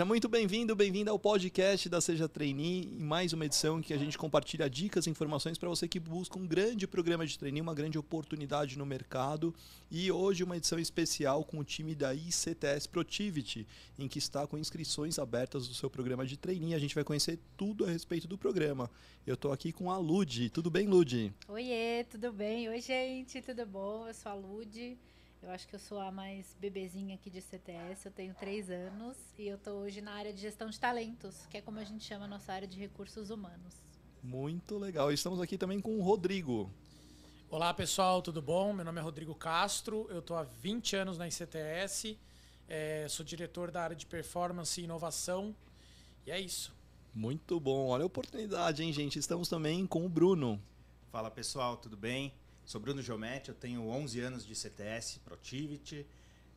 Seja muito bem-vindo, bem-vinda ao podcast da Seja Trainee, em mais uma edição em que a gente compartilha dicas e informações para você que busca um grande programa de trainee, uma grande oportunidade no mercado. E hoje uma edição especial com o time da ICTS Protivity, em que está com inscrições abertas do seu programa de trainee. A gente vai conhecer tudo a respeito do programa. Eu estou aqui com a Lud. Tudo bem, Lud? Oiê, tudo bem? Oi, gente, tudo bom? Eu sou a Lud. Eu acho que eu sou a mais bebezinha aqui de CTS, eu tenho três anos e eu estou hoje na área de gestão de talentos, que é como a gente chama a nossa área de recursos humanos. Muito legal. Estamos aqui também com o Rodrigo. Olá pessoal, tudo bom? Meu nome é Rodrigo Castro, eu estou há 20 anos na ICTS, é, sou diretor da área de performance e inovação e é isso. Muito bom, olha a oportunidade, hein, gente? Estamos também com o Bruno. Fala pessoal, tudo bem? Sou Bruno Geometti, eu tenho 11 anos de CTS, Protivity,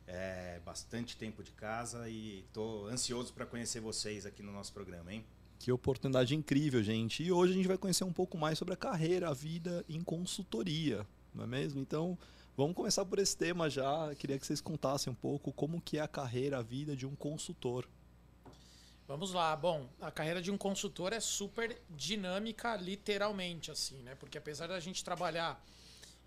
é, bastante tempo de casa e estou ansioso para conhecer vocês aqui no nosso programa, hein? Que oportunidade incrível, gente. E hoje a gente vai conhecer um pouco mais sobre a carreira, a vida em consultoria, não é mesmo? Então, vamos começar por esse tema já. Queria que vocês contassem um pouco como que é a carreira, a vida de um consultor. Vamos lá. Bom, a carreira de um consultor é super dinâmica, literalmente, assim, né? Porque apesar da gente trabalhar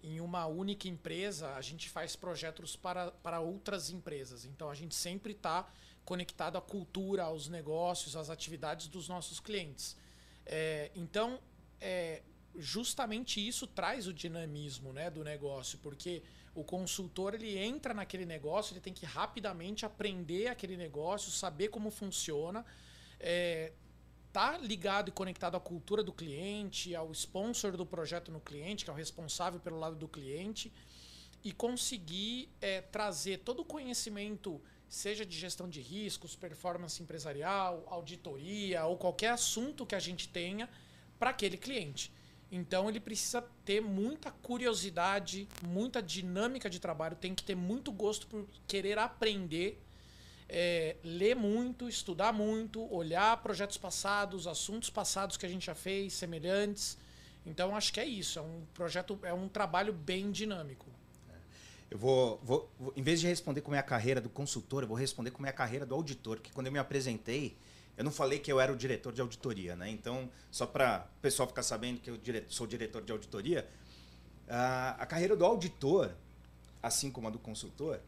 em uma única empresa, a gente faz projetos para, para outras empresas. Então a gente sempre está conectado à cultura, aos negócios, às atividades dos nossos clientes. É, então, é, justamente isso traz o dinamismo né, do negócio, porque o consultor ele entra naquele negócio, ele tem que rapidamente aprender aquele negócio, saber como funciona. É, tá ligado e conectado à cultura do cliente, ao sponsor do projeto no cliente, que é o responsável pelo lado do cliente, e conseguir é, trazer todo o conhecimento, seja de gestão de riscos, performance empresarial, auditoria ou qualquer assunto que a gente tenha para aquele cliente. Então ele precisa ter muita curiosidade, muita dinâmica de trabalho, tem que ter muito gosto por querer aprender é, ler muito, estudar muito, olhar projetos passados, assuntos passados que a gente já fez, semelhantes. Então acho que é isso, é um projeto, é um trabalho bem dinâmico. É. Eu vou, vou, vou, em vez de responder como é a carreira do consultor, eu vou responder como é a carreira do auditor, que quando eu me apresentei, eu não falei que eu era o diretor de auditoria, né? Então, só para o pessoal ficar sabendo que eu sou diretor de auditoria, a carreira do auditor, assim como a do consultor,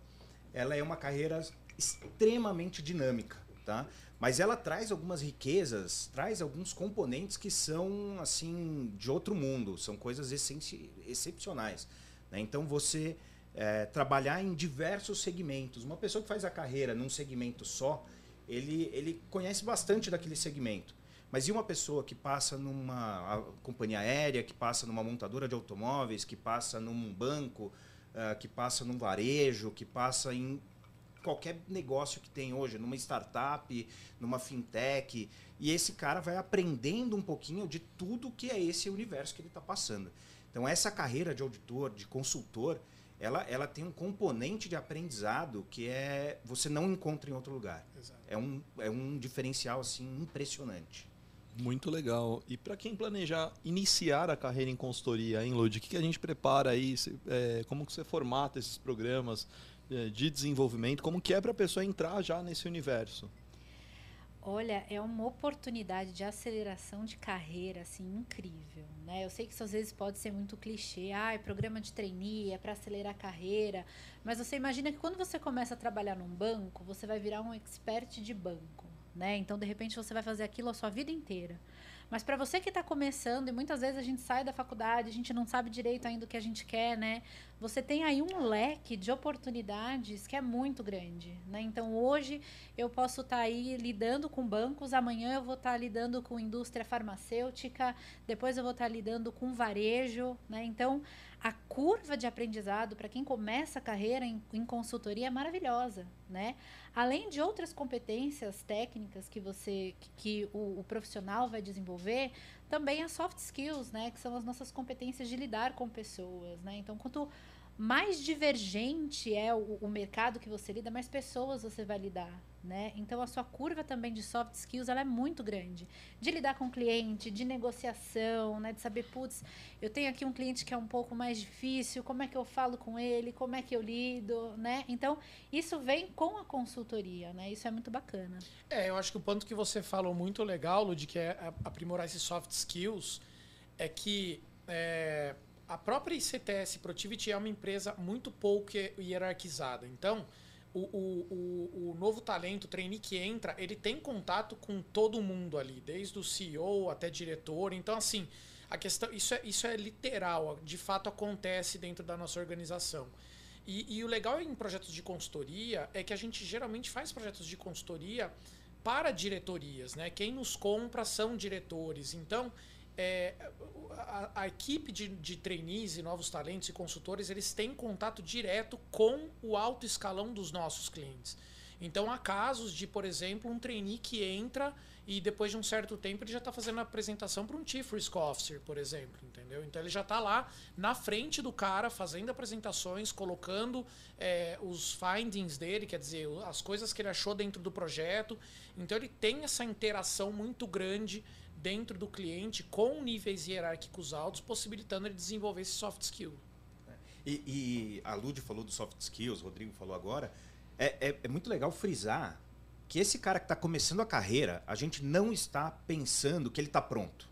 ela é uma carreira extremamente dinâmica, tá? Mas ela traz algumas riquezas, traz alguns componentes que são assim de outro mundo, são coisas excepcionais. Né? Então você é, trabalhar em diversos segmentos. Uma pessoa que faz a carreira num segmento só, ele, ele conhece bastante daquele segmento. Mas e uma pessoa que passa numa companhia aérea, que passa numa montadora de automóveis, que passa num banco, uh, que passa num varejo, que passa em qualquer negócio que tem hoje, numa startup, numa fintech. E esse cara vai aprendendo um pouquinho de tudo que é esse universo que ele está passando. Então, essa carreira de auditor, de consultor, ela, ela tem um componente de aprendizado que é você não encontra em outro lugar. Exato. É um, é um diferencial assim impressionante. Muito legal. E para quem planejar iniciar a carreira em consultoria, hein, Lud, o que, que a gente prepara aí? É, como que você formata esses programas? É, de desenvolvimento, como que é para a pessoa entrar já nesse universo? Olha, é uma oportunidade de aceleração de carreira assim incrível, né? Eu sei que isso às vezes pode ser muito clichê, ah, é programa de trainee, é para acelerar a carreira, mas você imagina que quando você começa a trabalhar num banco, você vai virar um expert de banco, né? Então, de repente, você vai fazer aquilo a sua vida inteira. Mas para você que está começando, e muitas vezes a gente sai da faculdade, a gente não sabe direito ainda o que a gente quer, né? Você tem aí um leque de oportunidades que é muito grande, né? Então hoje eu posso estar tá aí lidando com bancos, amanhã eu vou estar tá lidando com indústria farmacêutica, depois eu vou estar tá lidando com varejo, né? Então a curva de aprendizado para quem começa a carreira em, em, consultoria é maravilhosa, né? Além de outras competências técnicas que você que, o, o, profissional vai desenvolver, também as soft skills, né? Que são as nossas competências de lidar com pessoas, né? Então, quanto mais divergente é o, o mercado que você lida, mais pessoas você vai lidar né? Então a sua curva também de soft skills ela é muito grande, de lidar com o cliente, de negociação, né? De saber, putz, eu tenho aqui um cliente que é um pouco mais difícil, como é que eu falo com ele, como é que eu lido, né? Então isso vem com a consultoria, né? Isso é muito bacana. É, eu acho que o ponto que você falou muito legal, Lud, que é aprimorar esses soft skills, é que é, a própria ICTS Protivity é uma empresa muito pouco hierarquizada. Então o, o, o, o, novo talento, o trainee que entra, ele tem contato com todo mundo ali, desde o CEO até diretor. Então, assim, a questão, isso é, isso é literal, de fato acontece dentro da nossa organização. E, e o legal em projetos de consultoria é que a gente geralmente faz projetos de consultoria para diretorias, né? Quem nos compra são diretores. Então, é, a, a, equipe de, de trainees e novos talentos e consultores, eles têm contato direto com o alto escalão dos nossos clientes. Então há casos de, por exemplo, um trainee que entra e depois de um certo tempo ele já está fazendo a apresentação para um Chief Risk Officer, por exemplo, entendeu? Então ele já está lá na frente do cara fazendo apresentações, colocando é, os findings dele, quer dizer, as coisas que ele achou dentro do projeto. Então ele tem essa interação muito grande dentro do cliente com níveis hierárquicos altos, possibilitando ele desenvolver esse soft skill. E, e a Lud falou do soft skills, o Rodrigo falou agora. É, é, é muito legal frisar que esse cara que está começando a carreira, a gente não está pensando que ele está pronto.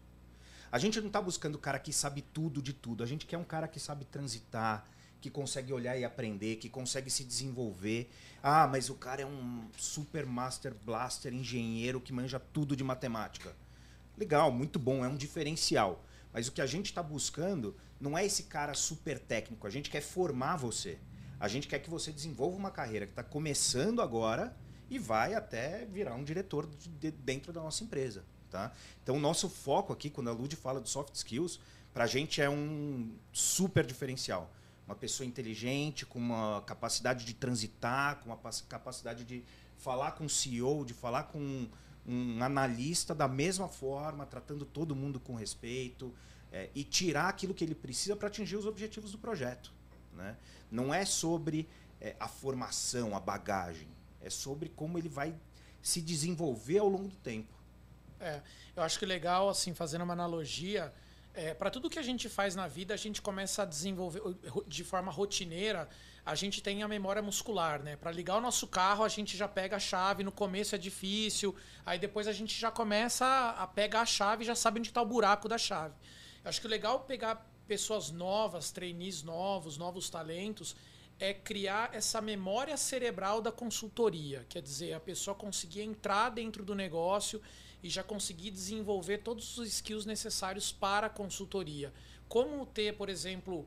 A gente não está buscando o cara que sabe tudo de tudo. A gente quer um cara que sabe transitar, que consegue olhar e aprender, que consegue se desenvolver. Ah, mas o cara é um super master blaster engenheiro que manja tudo de matemática. Legal, muito bom, é um diferencial. Mas o que a gente está buscando não é esse cara super técnico. A gente quer formar você. A gente quer que você desenvolva uma carreira que está começando agora e vai até virar um diretor de, dentro da nossa empresa. Tá? Então, o nosso foco aqui, quando a Lud fala de soft skills, para a gente é um super diferencial. Uma pessoa inteligente, com uma capacidade de transitar, com uma capacidade de falar com o CEO, de falar com um analista da mesma forma, tratando todo mundo com respeito é, e tirar aquilo que ele precisa para atingir os objetivos do projeto. Né? Não é sobre é, a formação, a bagagem, é sobre como ele vai se desenvolver ao longo do tempo. É, eu acho que legal, assim, fazendo uma analogia, é, para tudo que a gente faz na vida, a gente começa a desenvolver de forma rotineira a gente tem a memória muscular, né? Para ligar o nosso carro, a gente já pega a chave, no começo é difícil, aí depois a gente já começa a, pegar a chave e já sabe onde está o buraco da chave. Eu acho que o legal pegar pessoas novas, trainees novos, novos talentos, é criar essa memória cerebral da consultoria. Quer dizer, a pessoa conseguir entrar dentro do negócio e já conseguir desenvolver todos os skills necessários para a consultoria. Como ter, por exemplo,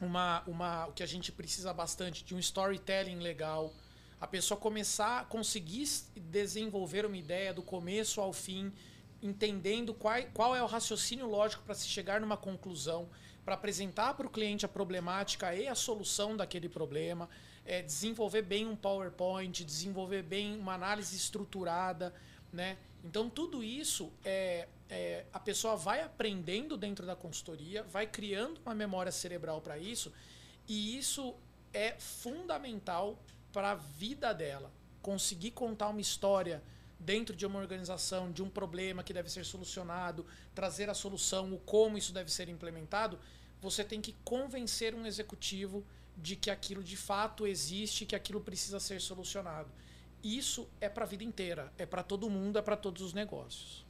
uma, uma, o que a gente precisa bastante de um storytelling legal, a pessoa começar a conseguir desenvolver uma ideia do começo ao fim, entendendo qual, qual é o raciocínio lógico para se chegar numa conclusão, para apresentar para o cliente a problemática e a solução daquele problema, é, desenvolver bem um PowerPoint, desenvolver bem uma análise estruturada, né? Então tudo isso é, é, a pessoa vai aprendendo dentro da consultoria, vai criando uma memória cerebral para isso, e isso é fundamental para a vida dela. Conseguir contar uma história dentro de uma organização, de um problema que deve ser solucionado, trazer a solução, o como isso deve ser implementado, você tem que convencer um executivo de que aquilo de fato existe, que aquilo precisa ser solucionado. Isso é para a vida inteira, é para todo mundo, é para todos os negócios.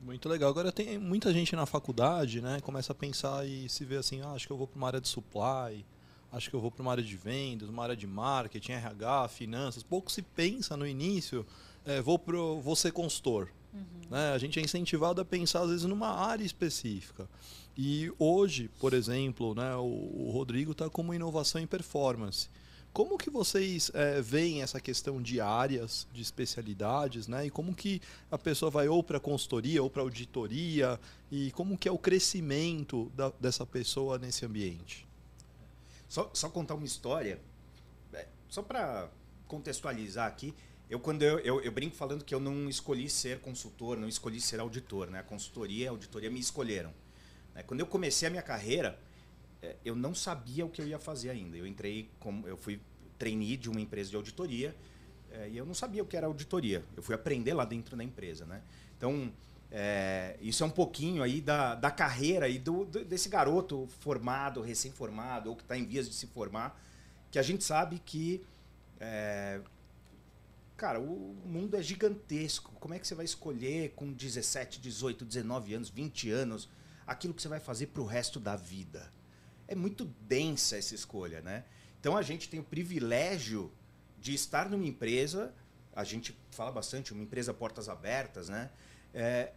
Muito legal. Agora tem muita gente na faculdade, né? Começa a pensar e se vê assim, ah, acho que eu vou para uma área de supply, acho que eu vou para uma área de vendas, uma área de marketing, RH, finanças. Pouco se pensa no início, é, vou pro, vou ser consultor. Uhum. Né? A gente é incentivado a pensar às vezes numa área específica. E hoje, por exemplo, né, o, o Rodrigo está como inovação em performance. Como que vocês é, veem essa questão de áreas, de especialidades, né? E como que a pessoa vai ou para consultoria ou para auditoria e como que é o crescimento da, dessa pessoa nesse ambiente? Só, só contar uma história, é, só para contextualizar aqui. Eu quando eu, eu, eu, brinco falando que eu não escolhi ser consultor, não escolhi ser auditor, né? A consultoria e a auditoria me escolheram. Né? Quando eu comecei a minha carreira, eu não sabia o que eu ia fazer ainda. Eu entrei como eu fui trainee de uma empresa de auditoria é, e eu não sabia o que era auditoria. Eu fui aprender lá dentro da empresa, né? Então é, isso é um pouquinho aí da, da carreira e do, do desse garoto formado, recém-formado ou que está em vias de se formar, que a gente sabe que é, cara, o mundo é gigantesco. Como é que você vai escolher com 17, 18, 19 anos, 20 anos, aquilo que você vai fazer para o resto da vida? É muito densa essa escolha, né? Então a gente tem o privilégio de estar numa empresa, a gente fala bastante, uma empresa portas abertas, né? É,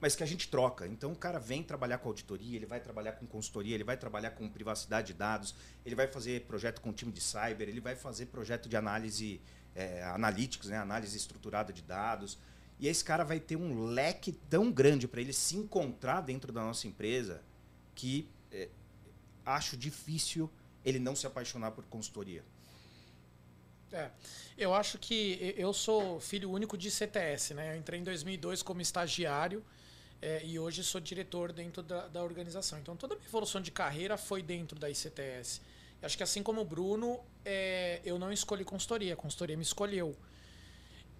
mas que a gente troca. Então o cara vem trabalhar com auditoria, ele vai trabalhar com consultoria, ele vai trabalhar com privacidade de dados, ele vai fazer projeto com time de cyber, ele vai fazer projeto de análise é, analytics, né? análise estruturada de dados. E esse cara vai ter um leque tão grande para ele se encontrar dentro da nossa empresa que acho difícil ele não se apaixonar por consultoria. É, eu acho que eu sou filho único de CTS, né? Eu entrei em 2002 como estagiário é, e hoje sou diretor dentro da, da, organização. Então toda a minha evolução de carreira foi dentro da ICTS. Acho que assim como o Bruno, é, eu não escolhi consultoria, a consultoria me escolheu.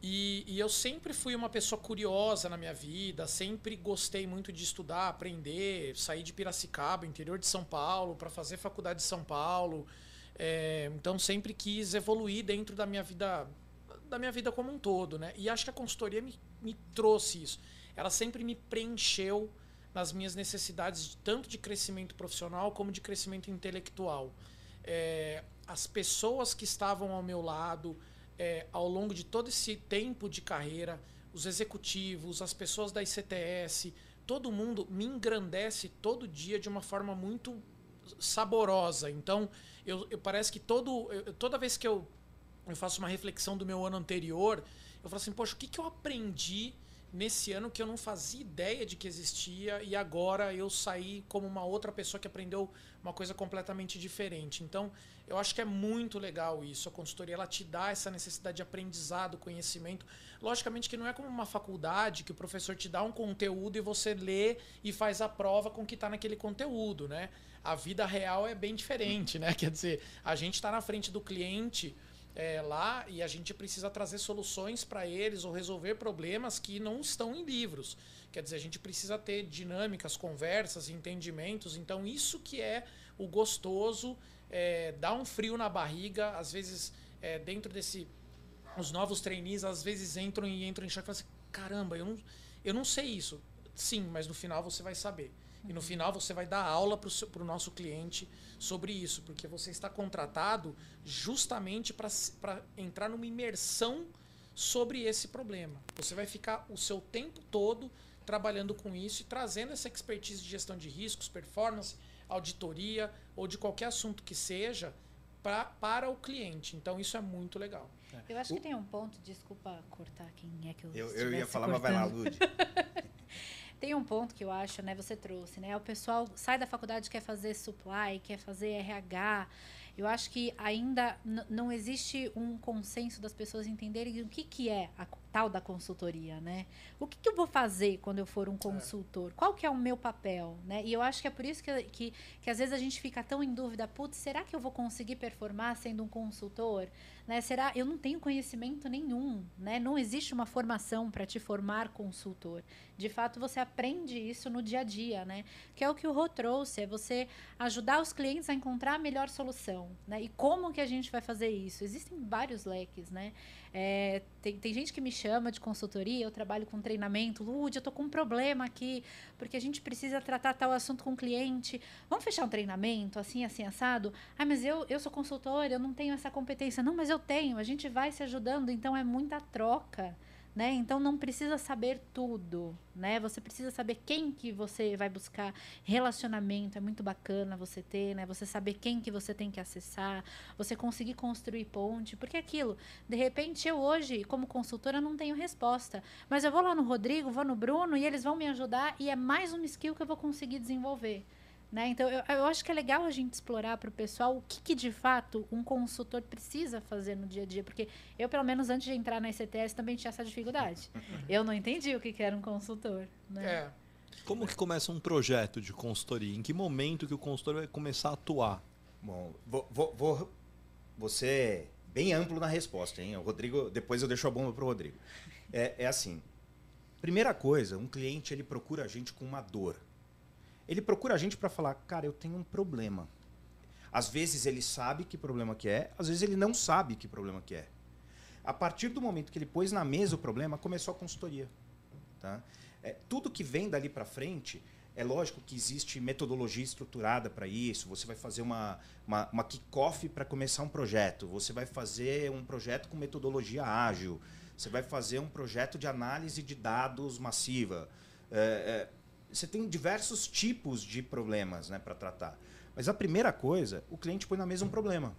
E, e, eu sempre fui uma pessoa curiosa na minha vida, sempre gostei muito de estudar, aprender, sair de Piracicaba, interior de São Paulo, para fazer faculdade de São Paulo. É, então sempre quis evoluir dentro da minha vida, da minha vida como um todo, né? E acho que a consultoria me, me trouxe isso. Ela sempre me preencheu nas minhas necessidades tanto de crescimento profissional como de crescimento intelectual é, as pessoas que estavam ao meu lado é, ao longo de todo esse tempo de carreira, os executivos, as pessoas da ICTS, todo mundo me engrandece todo dia de uma forma muito saborosa. Então, eu, eu parece que todo, eu, toda vez que eu, eu faço uma reflexão do meu ano anterior, eu falo assim, poxa, o que, que eu aprendi nesse ano que eu não fazia ideia de que existia e agora eu saí como uma outra pessoa que aprendeu uma coisa completamente diferente. Então, eu acho que é muito legal isso. A consultoria ela te dá essa necessidade de aprendizado, conhecimento. Logicamente que não é como uma faculdade que o professor te dá um conteúdo e você lê e faz a prova com o que está naquele conteúdo, né? A vida real é bem diferente, né? Quer dizer, a gente está na frente do cliente é, lá e a gente precisa trazer soluções para eles ou resolver problemas que não estão em livros. Quer dizer, a gente precisa ter dinâmicas, conversas, entendimentos. Então, isso que é o gostoso, é, dá um frio na barriga, às vezes, é, dentro desse. Os novos trainees às vezes entram e entram em choque e falam assim: caramba, eu não, eu não sei isso. Sim, mas no final você vai saber. E no final você vai dar aula para o nosso cliente sobre isso, porque você está contratado justamente para entrar numa imersão sobre esse problema. Você vai ficar o seu tempo todo trabalhando com isso e trazendo essa expertise de gestão de riscos, performance, auditoria ou de qualquer assunto que seja pra, para o cliente. Então isso é muito legal. Eu acho que tem um ponto, desculpa cortar quem é que eu Eu, eu ia falar, cortando. mas vai lá, Lud. Tem um ponto que eu acho, né, você trouxe, né? O pessoal sai da faculdade quer fazer supply, quer fazer RH. Eu acho que ainda não existe um consenso das pessoas entenderem o que, que é a tal da consultoria, né? O que, que eu vou fazer quando eu for um consultor? É. Qual que é o meu papel, né? E eu acho que é por isso que, que, que às vezes a gente fica tão em dúvida, putz, será que eu vou conseguir performar sendo um consultor? Né? Será? Eu não tenho conhecimento nenhum, né? Não existe uma formação para te formar consultor. De fato, você aprende isso no dia a dia, né? Que é o que o Rô trouxe, é você ajudar os clientes a encontrar a melhor solução, né? E como que a gente vai fazer isso? Existem vários leques, né? É, tem, tem gente que me chama de consultoria, eu trabalho com treinamento. Lud, eu tô com um problema aqui, porque a gente precisa tratar tal assunto com o cliente. Vamos fechar um treinamento, assim, assim, assado? Ah, mas eu, eu sou consultora, eu não tenho essa competência. Não, mas eu tenho. A gente vai se ajudando, então é muita troca né? Então não precisa saber tudo, né? Você precisa saber quem que você vai buscar relacionamento, é muito bacana você ter, né? Você saber quem que você tem que acessar, você conseguir construir ponte, porque aquilo, de repente eu hoje, como consultora, não tenho resposta, mas eu vou lá no Rodrigo, vou no Bruno e eles vão me ajudar e é mais uma skill que eu vou conseguir desenvolver. Né? Então, eu, eu acho que é legal a gente explorar para o pessoal o que, que, de fato, um consultor precisa fazer no dia a dia. Porque eu, pelo menos, antes de entrar na ICTS, também tinha essa dificuldade. eu não entendi o que, que era um consultor. Né? É. Como que começa um projeto de consultoria? Em que momento que o consultor vai começar a atuar? Bom, vou, vou, vou, vou ser bem amplo na resposta, hein? O Rodrigo, depois eu deixo a bomba para o Rodrigo. É, é assim. Primeira coisa, um cliente ele procura a gente com uma dor. Ele procura a gente para falar, cara, eu tenho um problema. Às vezes ele sabe que problema que é, às vezes ele não sabe que problema que é. A partir do momento que ele pôs na mesa o problema, começou a consultoria. Tá? É, tudo que vem dali para frente, é lógico que existe metodologia estruturada para isso. Você vai fazer uma, uma, uma kick-off para começar um projeto. Você vai fazer um projeto com metodologia ágil. Você vai fazer um projeto de análise de dados massiva. É, é, você tem diversos tipos de problemas né, para tratar. Mas a primeira coisa, o cliente põe na mesa um problema.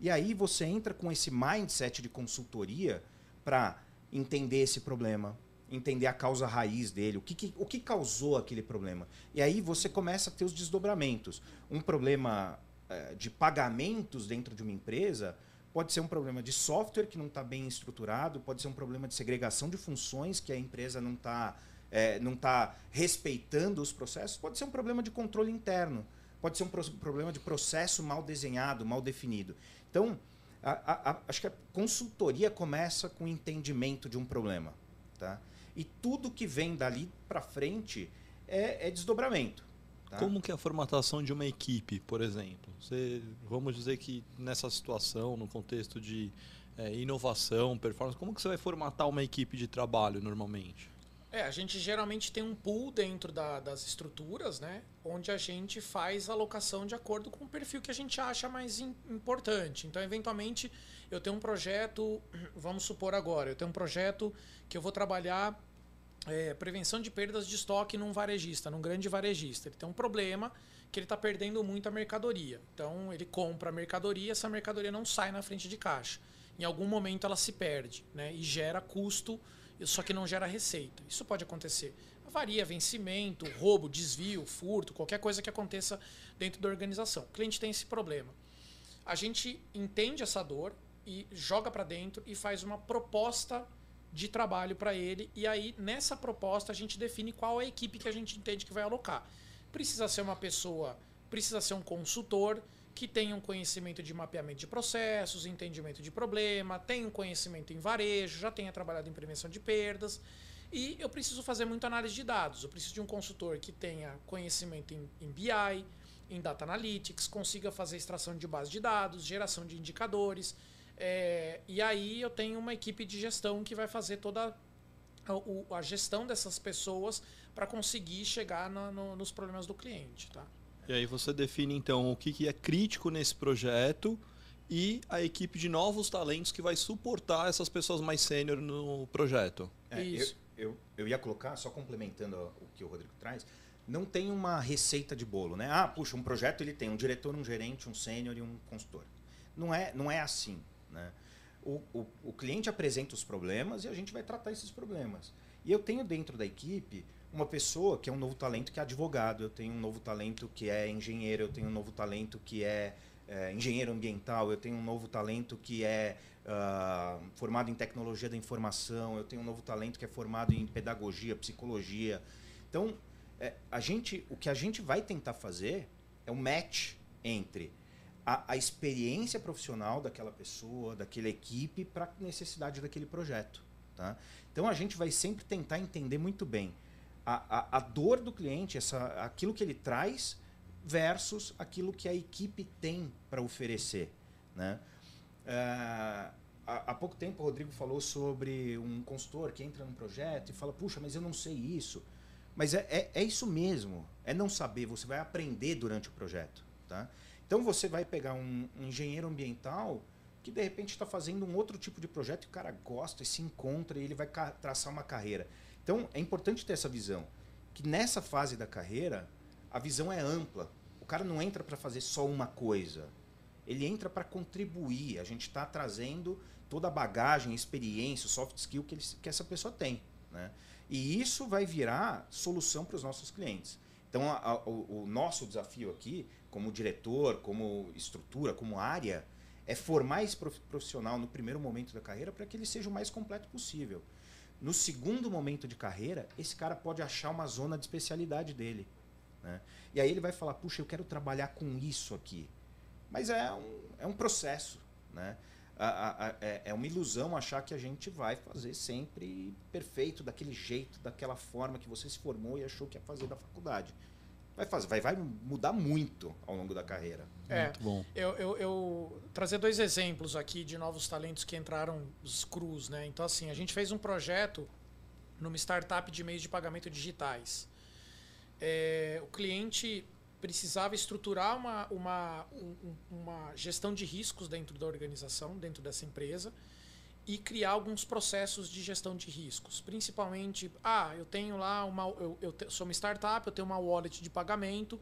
E aí você entra com esse mindset de consultoria para entender esse problema, entender a causa raiz dele, o que, que, o que causou aquele problema. E aí você começa a ter os desdobramentos. Um problema é, de pagamentos dentro de uma empresa pode ser um problema de software que não está bem estruturado, pode ser um problema de segregação de funções que a empresa não está é, não tá respeitando os processos, pode ser um problema de controle interno pode ser um problema de processo mal desenhado, mal definido. Então, a, a, a, acho que a consultoria começa com o entendimento de um problema. Tá? E tudo que vem dali para frente é, é desdobramento. Tá? Como que é a formatação de uma equipe, por exemplo? Você, vamos dizer que nessa situação, no contexto de é, inovação, performance, como que você vai formatar uma equipe de trabalho normalmente? É, a gente geralmente tem um pool dentro da, das estruturas, né? Onde a gente faz a alocação de acordo com o perfil que a gente acha mais in, importante. Então, eventualmente, eu tenho um projeto, vamos supor agora, eu tenho um projeto que eu vou trabalhar é, prevenção de perdas de estoque num varejista, num grande varejista. Ele tem um problema que ele está perdendo muita mercadoria. Então, ele compra a mercadoria, essa mercadoria não sai na frente de caixa. Em algum momento ela se perde, né? E gera custo só que não gera receita. Isso pode acontecer. Varia vencimento, roubo, desvio, furto, qualquer coisa que aconteça dentro da organização. O cliente tem esse problema. A gente entende essa dor e joga para dentro e faz uma proposta de trabalho para ele. E aí, nessa proposta, a gente define qual é a equipe que a gente entende que vai alocar. Precisa ser uma pessoa, precisa ser um consultor que tenha um conhecimento de mapeamento de processos, entendimento de problema, tenha um conhecimento em varejo, já tenha trabalhado em prevenção de perdas. E eu preciso fazer muita análise de dados. Eu preciso de um consultor que tenha conhecimento em, em BI, em Data Analytics, consiga fazer extração de base de dados, geração de indicadores. É, e aí eu tenho uma equipe de gestão que vai fazer toda a, a gestão dessas pessoas para conseguir chegar no, no, nos problemas do cliente. Tá? E aí você define então o que, que é crítico nesse projeto e a equipe de novos talentos que vai suportar essas pessoas mais sênior no projeto. É, Isso. Eu, eu, eu, ia colocar, só complementando o que o Rodrigo traz, não tem uma receita de bolo, né? Ah, puxa, um projeto ele tem um diretor, um gerente, um sênior e um consultor. Não é, não é assim, né? O, o, o cliente apresenta os problemas e a gente vai tratar esses problemas. E eu tenho dentro da equipe uma pessoa que é um novo talento que é advogado, eu tenho um novo talento que é engenheiro, eu tenho um novo talento que é, é engenheiro ambiental, eu tenho um novo talento que é uh, formado em tecnologia da informação, eu tenho um novo talento que é formado em pedagogia, psicologia. Então, é, a gente, o que a gente vai tentar fazer é um match entre a, a experiência profissional daquela pessoa, daquela equipe, para a necessidade daquele projeto. Tá? Então, a gente vai sempre tentar entender muito bem a, a, a dor do cliente, essa, aquilo que ele traz versus aquilo que a equipe tem para oferecer. Né? Uh, há, pouco tempo o Rodrigo falou sobre um consultor que entra num projeto e fala, puxa, mas eu não sei isso. Mas é, é, é isso mesmo, é não saber, você vai aprender durante o projeto. Tá? Então você vai pegar um, um engenheiro ambiental que de repente está fazendo um outro tipo de projeto e o cara gosta e se encontra e ele vai traçar uma carreira. Então, é importante ter essa visão. Que nessa fase da carreira, a visão é ampla. O cara não entra para fazer só uma coisa. Ele entra para contribuir. A gente está trazendo toda a bagagem, experiência, soft skill que, ele, que essa pessoa tem. Né? E isso vai virar solução para os nossos clientes. Então, a, a, o, o, nosso desafio aqui, como diretor, como estrutura, como área, é formar esse profissional no primeiro momento da carreira para que ele seja o mais completo possível. No segundo momento de carreira, esse cara pode achar uma zona de especialidade dele. Né? E aí ele vai falar, puxa, eu quero trabalhar com isso aqui. Mas é um, é um processo. Né? A, a, a, é, é uma ilusão achar que a gente vai fazer sempre perfeito, daquele jeito, daquela forma que você se formou e achou que ia fazer da faculdade. Vai, fazer, vai, vai mudar muito ao longo da carreira. É, Muito bom. Eu, eu, eu trazer dois exemplos aqui de novos talentos que entraram os crus, né? Então, assim, a gente fez um projeto numa startup de meios de pagamento digitais. É, o cliente precisava estruturar uma, uma, um- uma gestão de riscos dentro da organização, dentro dessa empresa, e criar alguns processos de gestão de riscos. Principalmente, ah, eu tenho lá uma. Eu, eu sou uma startup, eu tenho uma wallet de pagamento,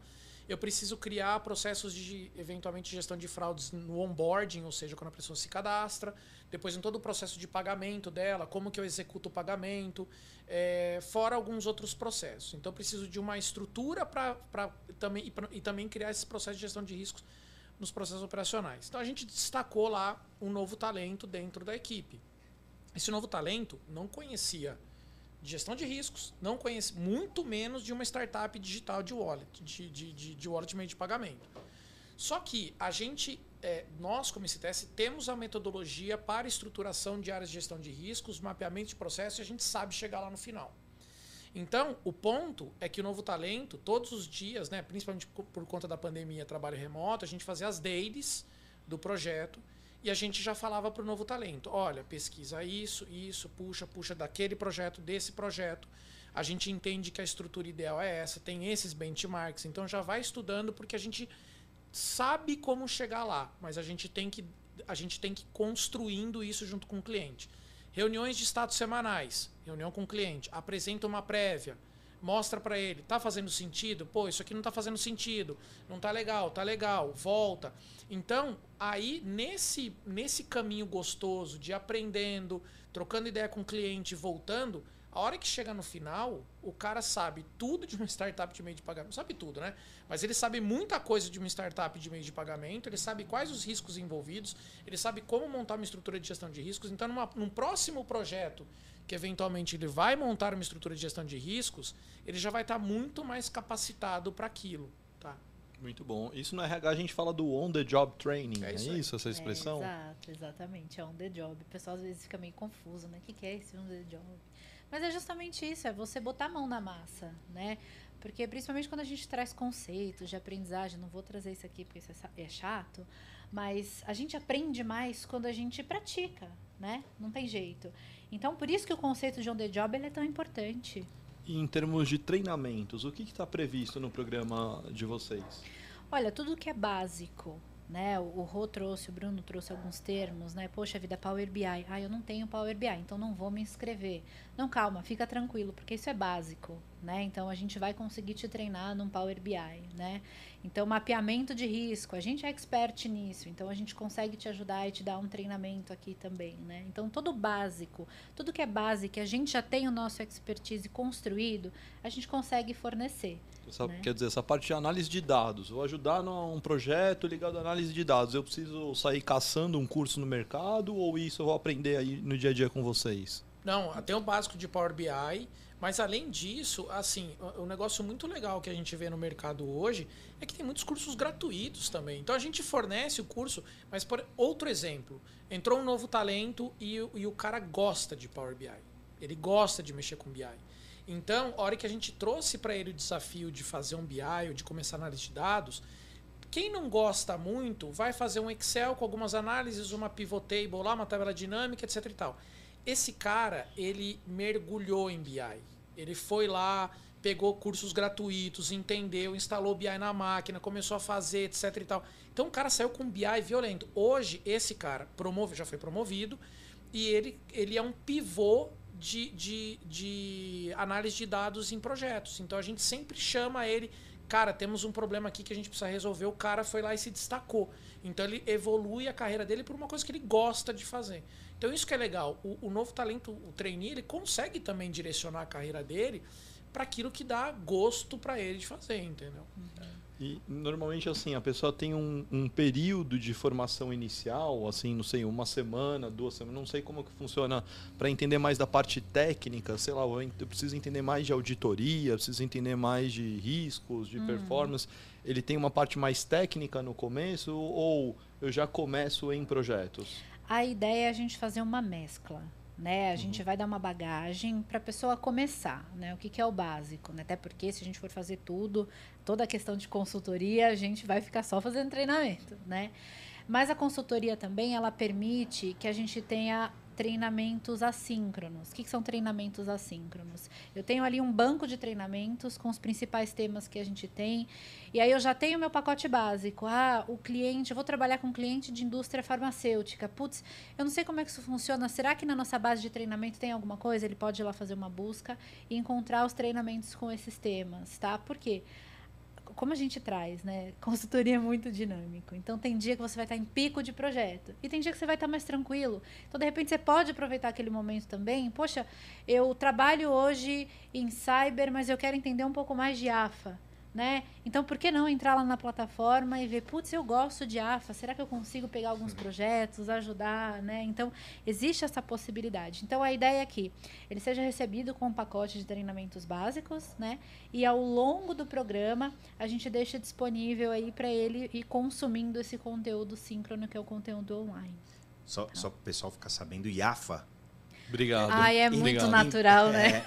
eu preciso criar processos de, eventualmente, gestão de fraudes no onboarding, ou seja, quando a pessoa se cadastra, depois em todo o processo de pagamento dela, como que eu executo o pagamento, é, fora alguns outros processos. Então, eu preciso de uma estrutura para também, e, e também criar esse processo de gestão de riscos nos processos operacionais. Então, a gente destacou lá um novo talento dentro da equipe. Esse novo talento não conhecia de gestão de riscos, não conhecia, muito menos de uma startup digital de wallet, de, de, de, de wallet meio de pagamento. Só que a gente, é, nós como ICTS, temos a metodologia para estruturação de áreas de gestão de riscos, mapeamento de processo e a gente sabe chegar lá no final. Então, o ponto é que o novo talento, todos os dias, né, principalmente por conta da pandemia, trabalho remoto, a gente fazia as dailies do projeto e a gente já falava para o novo talento: olha, pesquisa isso, isso, puxa, puxa daquele projeto, desse projeto. A gente entende que a estrutura ideal é essa, tem esses benchmarks, então já vai estudando porque a gente sabe como chegar lá, mas a gente tem que a gente tem que ir construindo isso junto com o cliente. Reuniões de status semanais, reunião com o cliente, apresenta uma prévia, mostra para ele, tá fazendo sentido? Pô, isso aqui não tá fazendo sentido, não tá legal, tá legal, volta. Então, aí nesse nesse caminho gostoso de aprendendo, trocando ideia com o cliente, voltando, a hora que chega no final, o cara sabe tudo de uma startup de meio de pagamento. Sabe tudo, né? Mas ele sabe muita coisa de uma startup de meio de pagamento, ele sabe quais os riscos envolvidos, ele sabe como montar uma estrutura de gestão de riscos. Então, numa, num próximo projeto, que eventualmente ele vai montar uma estrutura de gestão de riscos, ele já vai estar muito mais capacitado para aquilo. Tá? Muito bom. Isso no RH a gente fala do on the job training. É É isso isso, aí. essa expressão? É, exato, exatamente. É on the job. O pessoal às vezes fica meio confuso, né? O que, que é esse on the job? Mas é justamente isso, é você botar a mão na massa, né? Porque principalmente quando a gente traz conceitos de aprendizagem, não vou trazer isso aqui porque isso é é chato, mas a gente aprende mais quando a gente pratica, né? Não tem jeito. Então, por isso que o conceito de on the job é tão importante. E em termos de treinamentos, o que está previsto no programa de vocês? Olha, tudo que é básico, né? O, o Rô trouxe, o Bruno trouxe alguns termos, né? Poxa vida, Power BI. Ah, eu não tenho Power BI, então não vou me inscrever. Não, calma, fica tranquilo, porque isso é básico, né? Então a gente vai conseguir te treinar num Power BI, né? Então, mapeamento de risco, a gente é expert nisso, então a gente consegue te ajudar e te dar um treinamento aqui também, né? Então, todo básico, tudo que é básico, que a gente já tem o nosso expertise construído, a gente consegue fornecer. Essa- Né? Quer dizer, essa parte de análise de dados. Vou ajudar num projeto ligado à análise de dados. Eu preciso sair caçando um curso no mercado ou isso eu vou aprender aí no dia a dia com vocês? Não, tem o básico de Power BI, mas além disso, assim, um negócio muito legal que a gente vê no mercado hoje é que tem muitos cursos gratuitos também. Então a gente fornece o curso, mas por outro exemplo, entrou um novo talento e, o- e o cara gosta de Power BI. Ele gosta de mexer com BI. Então, a hora que a gente trouxe para ele o desafio de fazer um BI ou de começar a análise de dados, quem não gosta muito vai fazer um Excel com algumas análises, uma pivot table lá, uma tabela dinâmica, etc e tal. Esse cara, ele mergulhou em BI. Ele foi lá, pegou cursos gratuitos, entendeu, instalou BI na máquina, começou a fazer, etc e tal. Então o cara saiu com BI violento. Hoje, esse cara promove, já foi promovido e ele, ele é um pivô de, de, de análise de dados em projetos. Então a gente sempre chama ele, cara, temos um problema aqui que a gente precisa resolver. O cara foi lá e se destacou. Então ele evolui a carreira dele por uma coisa que ele gosta de fazer. Então isso que é legal. O, o novo talento, o trainee, ele consegue também direcionar a carreira dele para aquilo que dá gosto para ele de fazer, entendeu? E normalmente assim, a pessoa tem um, um, período de formação inicial, assim, não sei, uma semana, duas semanas, não sei como que funciona para entender mais da parte técnica, sei lá, eu preciso entender mais de auditoria, preciso entender mais de riscos, de hum. performance. Ele tem uma parte mais técnica no começo ou eu já começo em projetos? A ideia é a gente fazer uma mescla né? A uhum. gente vai dar uma bagagem para a pessoa começar, né? O que, que, é o básico, né? Até porque se a gente for fazer tudo, toda a questão de consultoria, a gente vai ficar só fazendo treinamento, né? Mas a consultoria também, ela permite que a gente tenha treinamentos assíncronos. O que, que, são treinamentos assíncronos? Eu tenho ali um banco de treinamentos com os principais temas que a gente tem. E aí eu já tenho meu pacote básico. Ah, o cliente, eu vou trabalhar com um cliente de indústria farmacêutica. Putz, eu não sei como é que isso funciona. Será que na nossa base de treinamento tem alguma coisa? Ele pode ir lá fazer uma busca e encontrar os treinamentos com esses temas, tá? Por quê? Como a gente traz, né? Consultoria é muito dinâmico. Então tem dia que você vai estar em pico de projeto e tem dia que você vai estar mais tranquilo. Então de repente você pode aproveitar aquele momento também. Poxa, eu trabalho hoje em cyber, mas eu quero entender um pouco mais de AFA né? Então, por que não entrar lá na plataforma e ver, putz, eu gosto de AFA, será que eu consigo pegar alguns projetos, ajudar, né? Então, existe essa possibilidade. Então, a ideia é que ele seja recebido com um pacote de treinamentos básicos, né? E ao longo do programa, a gente deixa disponível aí para ele ir consumindo esse conteúdo síncrono, que é o conteúdo online. Só, tá. só para o pessoal ficar sabendo, IAFA Obrigado. Ai, é muito Obrigado. natural, né?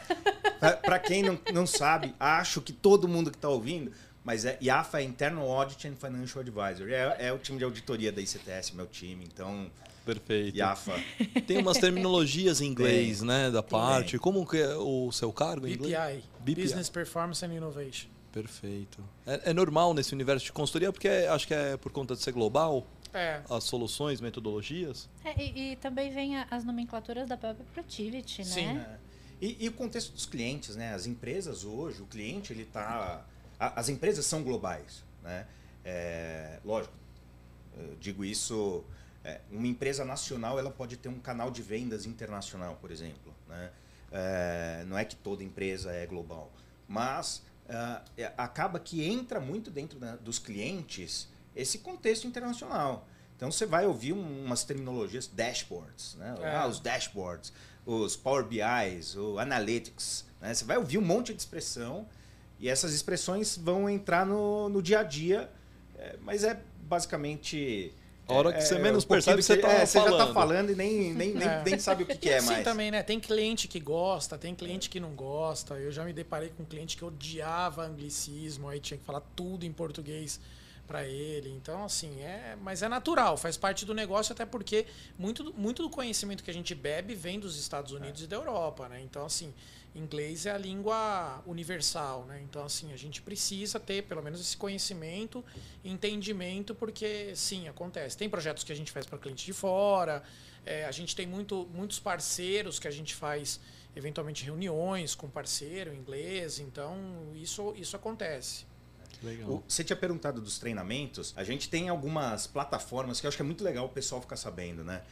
É. Para quem não, não sabe, acho que todo mundo que está ouvindo, mas é IAFA é Internal Audit and Financial Advisor. É, é o time de auditoria da ICTS, meu time. Então, Perfeito. IAFA. Tem umas terminologias em inglês, Tem. né, da parte. Tem. Como que é o seu cargo em inglês? BPI, BPI. Business Performance and Innovation. Perfeito. É, é, normal nesse universo de consultoria, porque é, acho que é por conta de ser global é. as soluções, metodologias. É, e, e, também vem as nomenclaturas da própria Productivity, né? Sim. É. E, e, o contexto dos clientes, né? As empresas hoje, o cliente ele está, as empresas são globais, né? É, lógico, digo isso. É, uma empresa nacional ela pode ter um canal de vendas internacional, por exemplo, né? É, não é que toda empresa é global, mas é, acaba que entra muito dentro da, dos clientes esse contexto internacional. Então você vai ouvir umas terminologias, dashboards, né? É. Ah, os dashboards, os Power BIs, o Analytics. Né? Você vai ouvir um monte de expressão e essas expressões vão entrar no, no dia a dia, é, mas é basicamente. A hora que é, você menos um percebe, você, tá é, você já está falando e nem, nem, nem, é. nem sabe o que, que é mais. Sim, também, né? Tem cliente que gosta, tem cliente que não gosta. Eu já me deparei com um cliente que odiava anglicismo, aí tinha que falar tudo em português para ele. Então, assim, é, mas é natural, faz parte do negócio, até porque muito, muito do conhecimento que a gente bebe vem dos Estados Unidos é. e da Europa, né? Então, assim, inglês é a língua universal, né? Então, assim, a gente precisa ter pelo menos esse conhecimento, entendimento, porque sim, acontece. Tem projetos que a gente faz para cliente de fora, é, a gente tem muito, muitos parceiros que a gente faz eventualmente reuniões com parceiro inglês, então isso, isso acontece. Legal. você tinha perguntado dos treinamentos. A gente tem algumas plataformas que eu acho que é muito legal o pessoal ficar sabendo, né?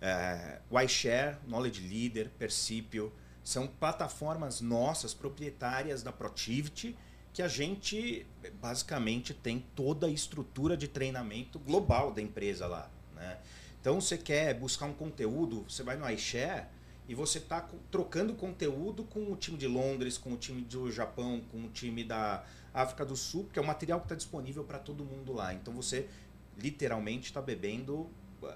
É, Knowledge Leader, Percipio, são plataformas nossas, proprietárias da Protivity, que a gente basicamente tem toda a estrutura de treinamento global da empresa lá. Né? Então, você quer buscar um conteúdo, você vai no iShare e você está trocando conteúdo com o time de Londres, com o time do Japão, com o time da, África do Sul, que é um material que está disponível para todo mundo lá. Então você literalmente está bebendo uh,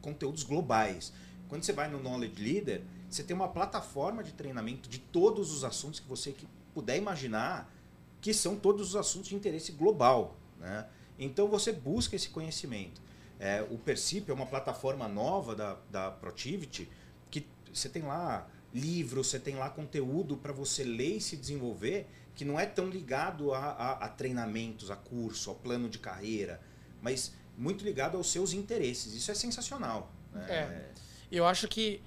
conteúdos globais. Quando você vai no Knowledge Leader, você tem uma plataforma de treinamento de todos os assuntos que você puder imaginar, que são todos os assuntos de interesse global. Né? Então você busca esse conhecimento. É, o Percip é uma plataforma nova da, da Protivity, que você tem lá livros, você tem lá conteúdo para você ler e se desenvolver que não é tão ligado a, a, a treinamentos, a curso, ao plano de carreira, mas muito ligado aos seus interesses. Isso é sensacional. Né? É. Eu acho que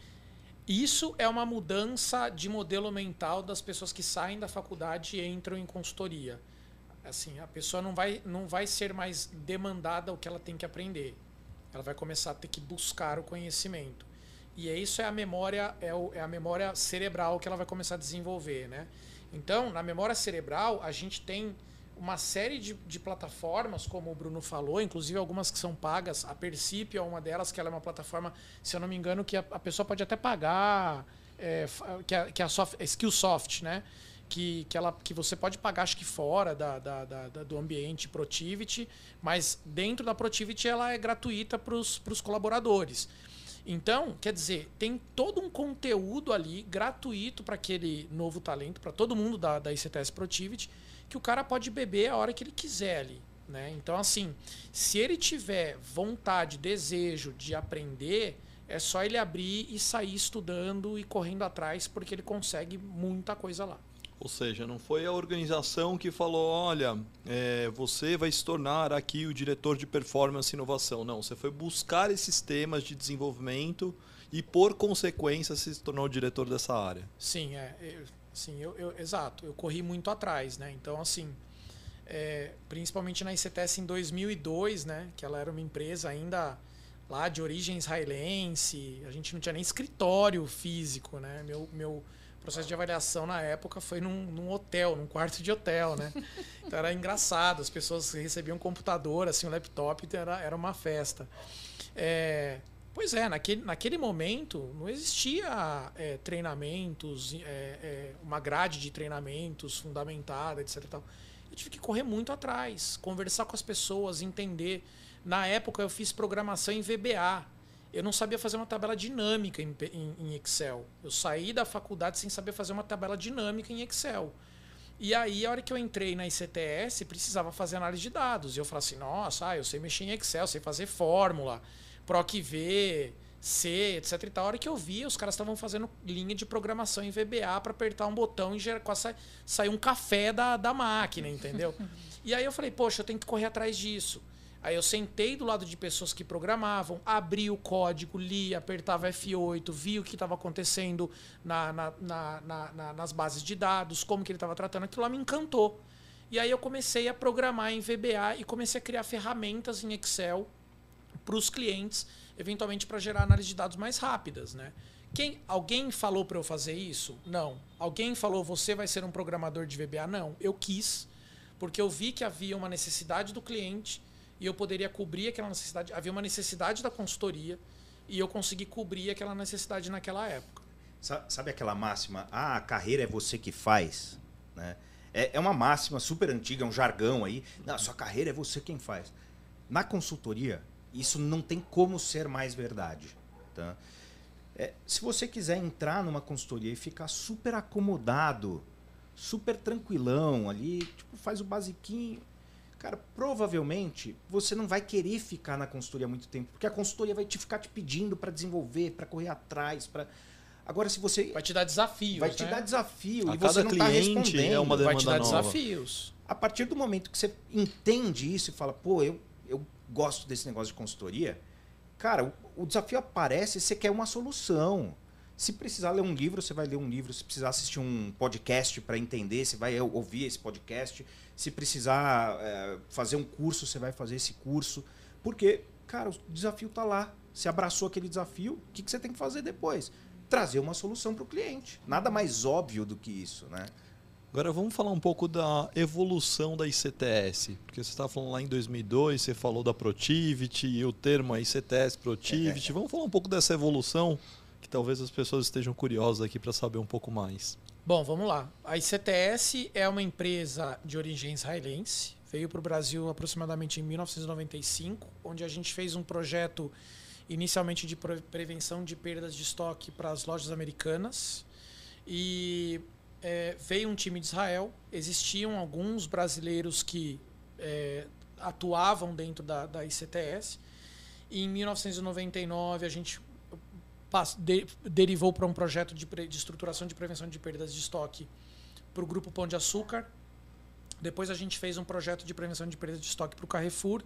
isso é uma mudança de modelo mental das pessoas que saem da faculdade e entram em consultoria. Assim, a pessoa não vai, não vai ser mais demandada o que ela tem que aprender. Ela vai começar a ter que buscar o conhecimento. E é isso é a memória, é, o, é a memória cerebral que ela vai começar a desenvolver, né? Então, na memória cerebral, a gente tem uma série de, de plataformas, como o Bruno falou, inclusive algumas que são pagas. A Percip é uma delas, que ela é uma plataforma, se eu não me engano, que a, a pessoa pode até pagar, é, que, a, que a soft, Skillsoft, né? Que, que, ela, que você pode pagar, acho que fora da, da, da do ambiente Protivity, mas dentro da Protivity ela é gratuita para os colaboradores. Então, quer dizer, tem todo um conteúdo ali gratuito para aquele novo talento, para todo mundo da, da ICTS Protivity, que o cara pode beber a hora que ele quiser ali. Né? Então, assim, se ele tiver vontade, desejo de aprender, é só ele abrir e sair estudando e correndo atrás, porque ele consegue muita coisa lá. Ou seja, não foi a organização que falou, olha, é, você vai se tornar aqui o diretor de performance e inovação. Não, você foi buscar esses temas de desenvolvimento e, por consequência, se tornou diretor dessa área. Sim, é. Eu, sim, eu, eu, exato. Eu corri muito atrás, né? Então, assim, é, principalmente na ICTS em 2002, né? Que ela era uma empresa ainda lá de origem israelense. A gente não tinha nem escritório físico, né? Meu, meu processo de avaliação na época foi num, num, hotel, num quarto de hotel, né? Então era engraçado, as pessoas recebiam um computador, assim, um laptop, então era, era uma festa. É, pois é, naquele, naquele momento não existia é, treinamentos, é, é uma grade de treinamentos fundamentada, etc. Tal. Eu tive que correr muito atrás, conversar com as pessoas, entender. Na época eu fiz programação em VBA, eu não sabia fazer uma tabela dinâmica em, em, em, Excel. Eu saí da faculdade sem saber fazer uma tabela dinâmica em Excel. E aí, a hora que eu entrei na ICTS, precisava fazer análise de dados. E eu falei assim: nossa, ah, eu sei mexer em Excel, sei fazer fórmula, PROC-V, C, etc. E tal. A hora que eu vi, os caras estavam fazendo linha de programação em VBA para apertar um botão e gerar, quase sair um café da, da máquina, entendeu? e aí eu falei: poxa, eu tenho que correr atrás disso. Aí eu sentei do lado de pessoas que programavam, abri o código, li, apertava F8, vi o que estava acontecendo na, na, na, nas bases de dados, como que ele estava tratando. Aquilo lá me encantou. E aí eu comecei a programar em VBA e comecei a criar ferramentas em Excel para os clientes, eventualmente para gerar análise de dados mais rápidas. Né? Quem, alguém falou para eu fazer isso? Não. Alguém falou você vai ser um programador de VBA? Não. Eu quis, porque eu vi que havia uma necessidade do cliente e eu poderia cobrir aquela necessidade. Havia uma necessidade da consultoria e eu consegui cobrir aquela necessidade naquela época. Sabe aquela máxima? Ah, a carreira é você que faz, né? É, é uma máxima super antiga, é um jargão aí. Não, sua carreira é você quem faz. Na consultoria, isso não tem como ser mais verdade. Tá? É, se você quiser entrar numa consultoria e ficar super acomodado, super tranquilão ali, tipo, faz o basiquinho, Cara, provavelmente você não vai querer ficar na consultoria muito tempo, porque a consultoria vai te ficar te pedindo para desenvolver, para correr atrás, para Agora se você vai te dar desafios, vai te né? dar desafio a e você não está respondendo, é uma demanda vai te dar nova. desafios. A partir do momento que você entende isso e fala, pô, eu, eu gosto desse negócio de consultoria, cara, o, o desafio aparece e você quer uma solução. Se precisar ler um livro, você vai ler um livro. Se precisar assistir um podcast para entender, você vai ouvir esse podcast. Se precisar é, fazer um curso, você vai fazer esse curso. Porque, cara, o desafio está lá. Você abraçou aquele desafio, o que, que você tem que fazer depois? Trazer uma solução para o cliente. Nada mais óbvio do que isso, né? Agora vamos falar um pouco da evolução da ICTS, porque você estava falando lá em 2002, você falou da Protivity e o termo é ICTS Protivity. É. Vamos falar um pouco dessa evolução, que talvez as pessoas estejam curiosas aqui para saber um pouco mais. Bom, vamos lá. A ICTS é uma empresa de origem israelense. Veio para o Brasil aproximadamente em 1995, onde a gente fez um projeto inicialmente de prevenção de perdas de estoque para as lojas americanas. E é, veio um time de Israel. Existiam alguns brasileiros que é, atuavam dentro da, da ICTS. E em 1999 a gente de, derivou para um projeto de, de, estruturação de prevenção de perdas de estoque para o Grupo Pão de Açúcar. Depois a gente fez um projeto de prevenção de perdas de estoque para o Carrefour.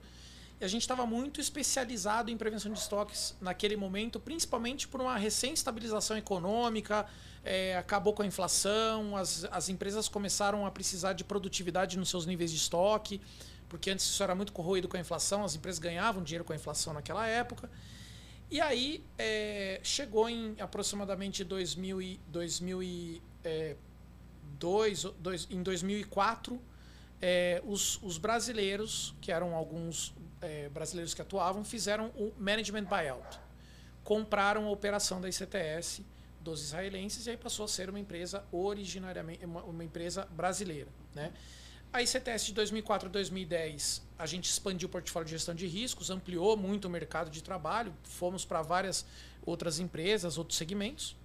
E a gente estava muito especializado em prevenção de estoques naquele momento, principalmente por uma recém-estabilização econômica, é, acabou com a inflação, as, as empresas começaram a precisar de produtividade nos seus níveis de estoque, porque antes isso era muito corroído com a inflação, as empresas ganhavam dinheiro com a inflação naquela época. E aí é, chegou em aproximadamente 2000 e, 2002, dois, em 2004, é, os, os, brasileiros, que eram alguns é, brasileiros que atuavam, fizeram o management buyout. Compraram a operação da ICTS dos israelenses e aí passou a ser uma empresa originariamente uma, uma empresa brasileira, né? A ICTS de 2004 a 2010, a gente expandiu o portfólio de gestão de riscos, ampliou muito o mercado de trabalho, fomos para várias outras empresas, outros segmentos.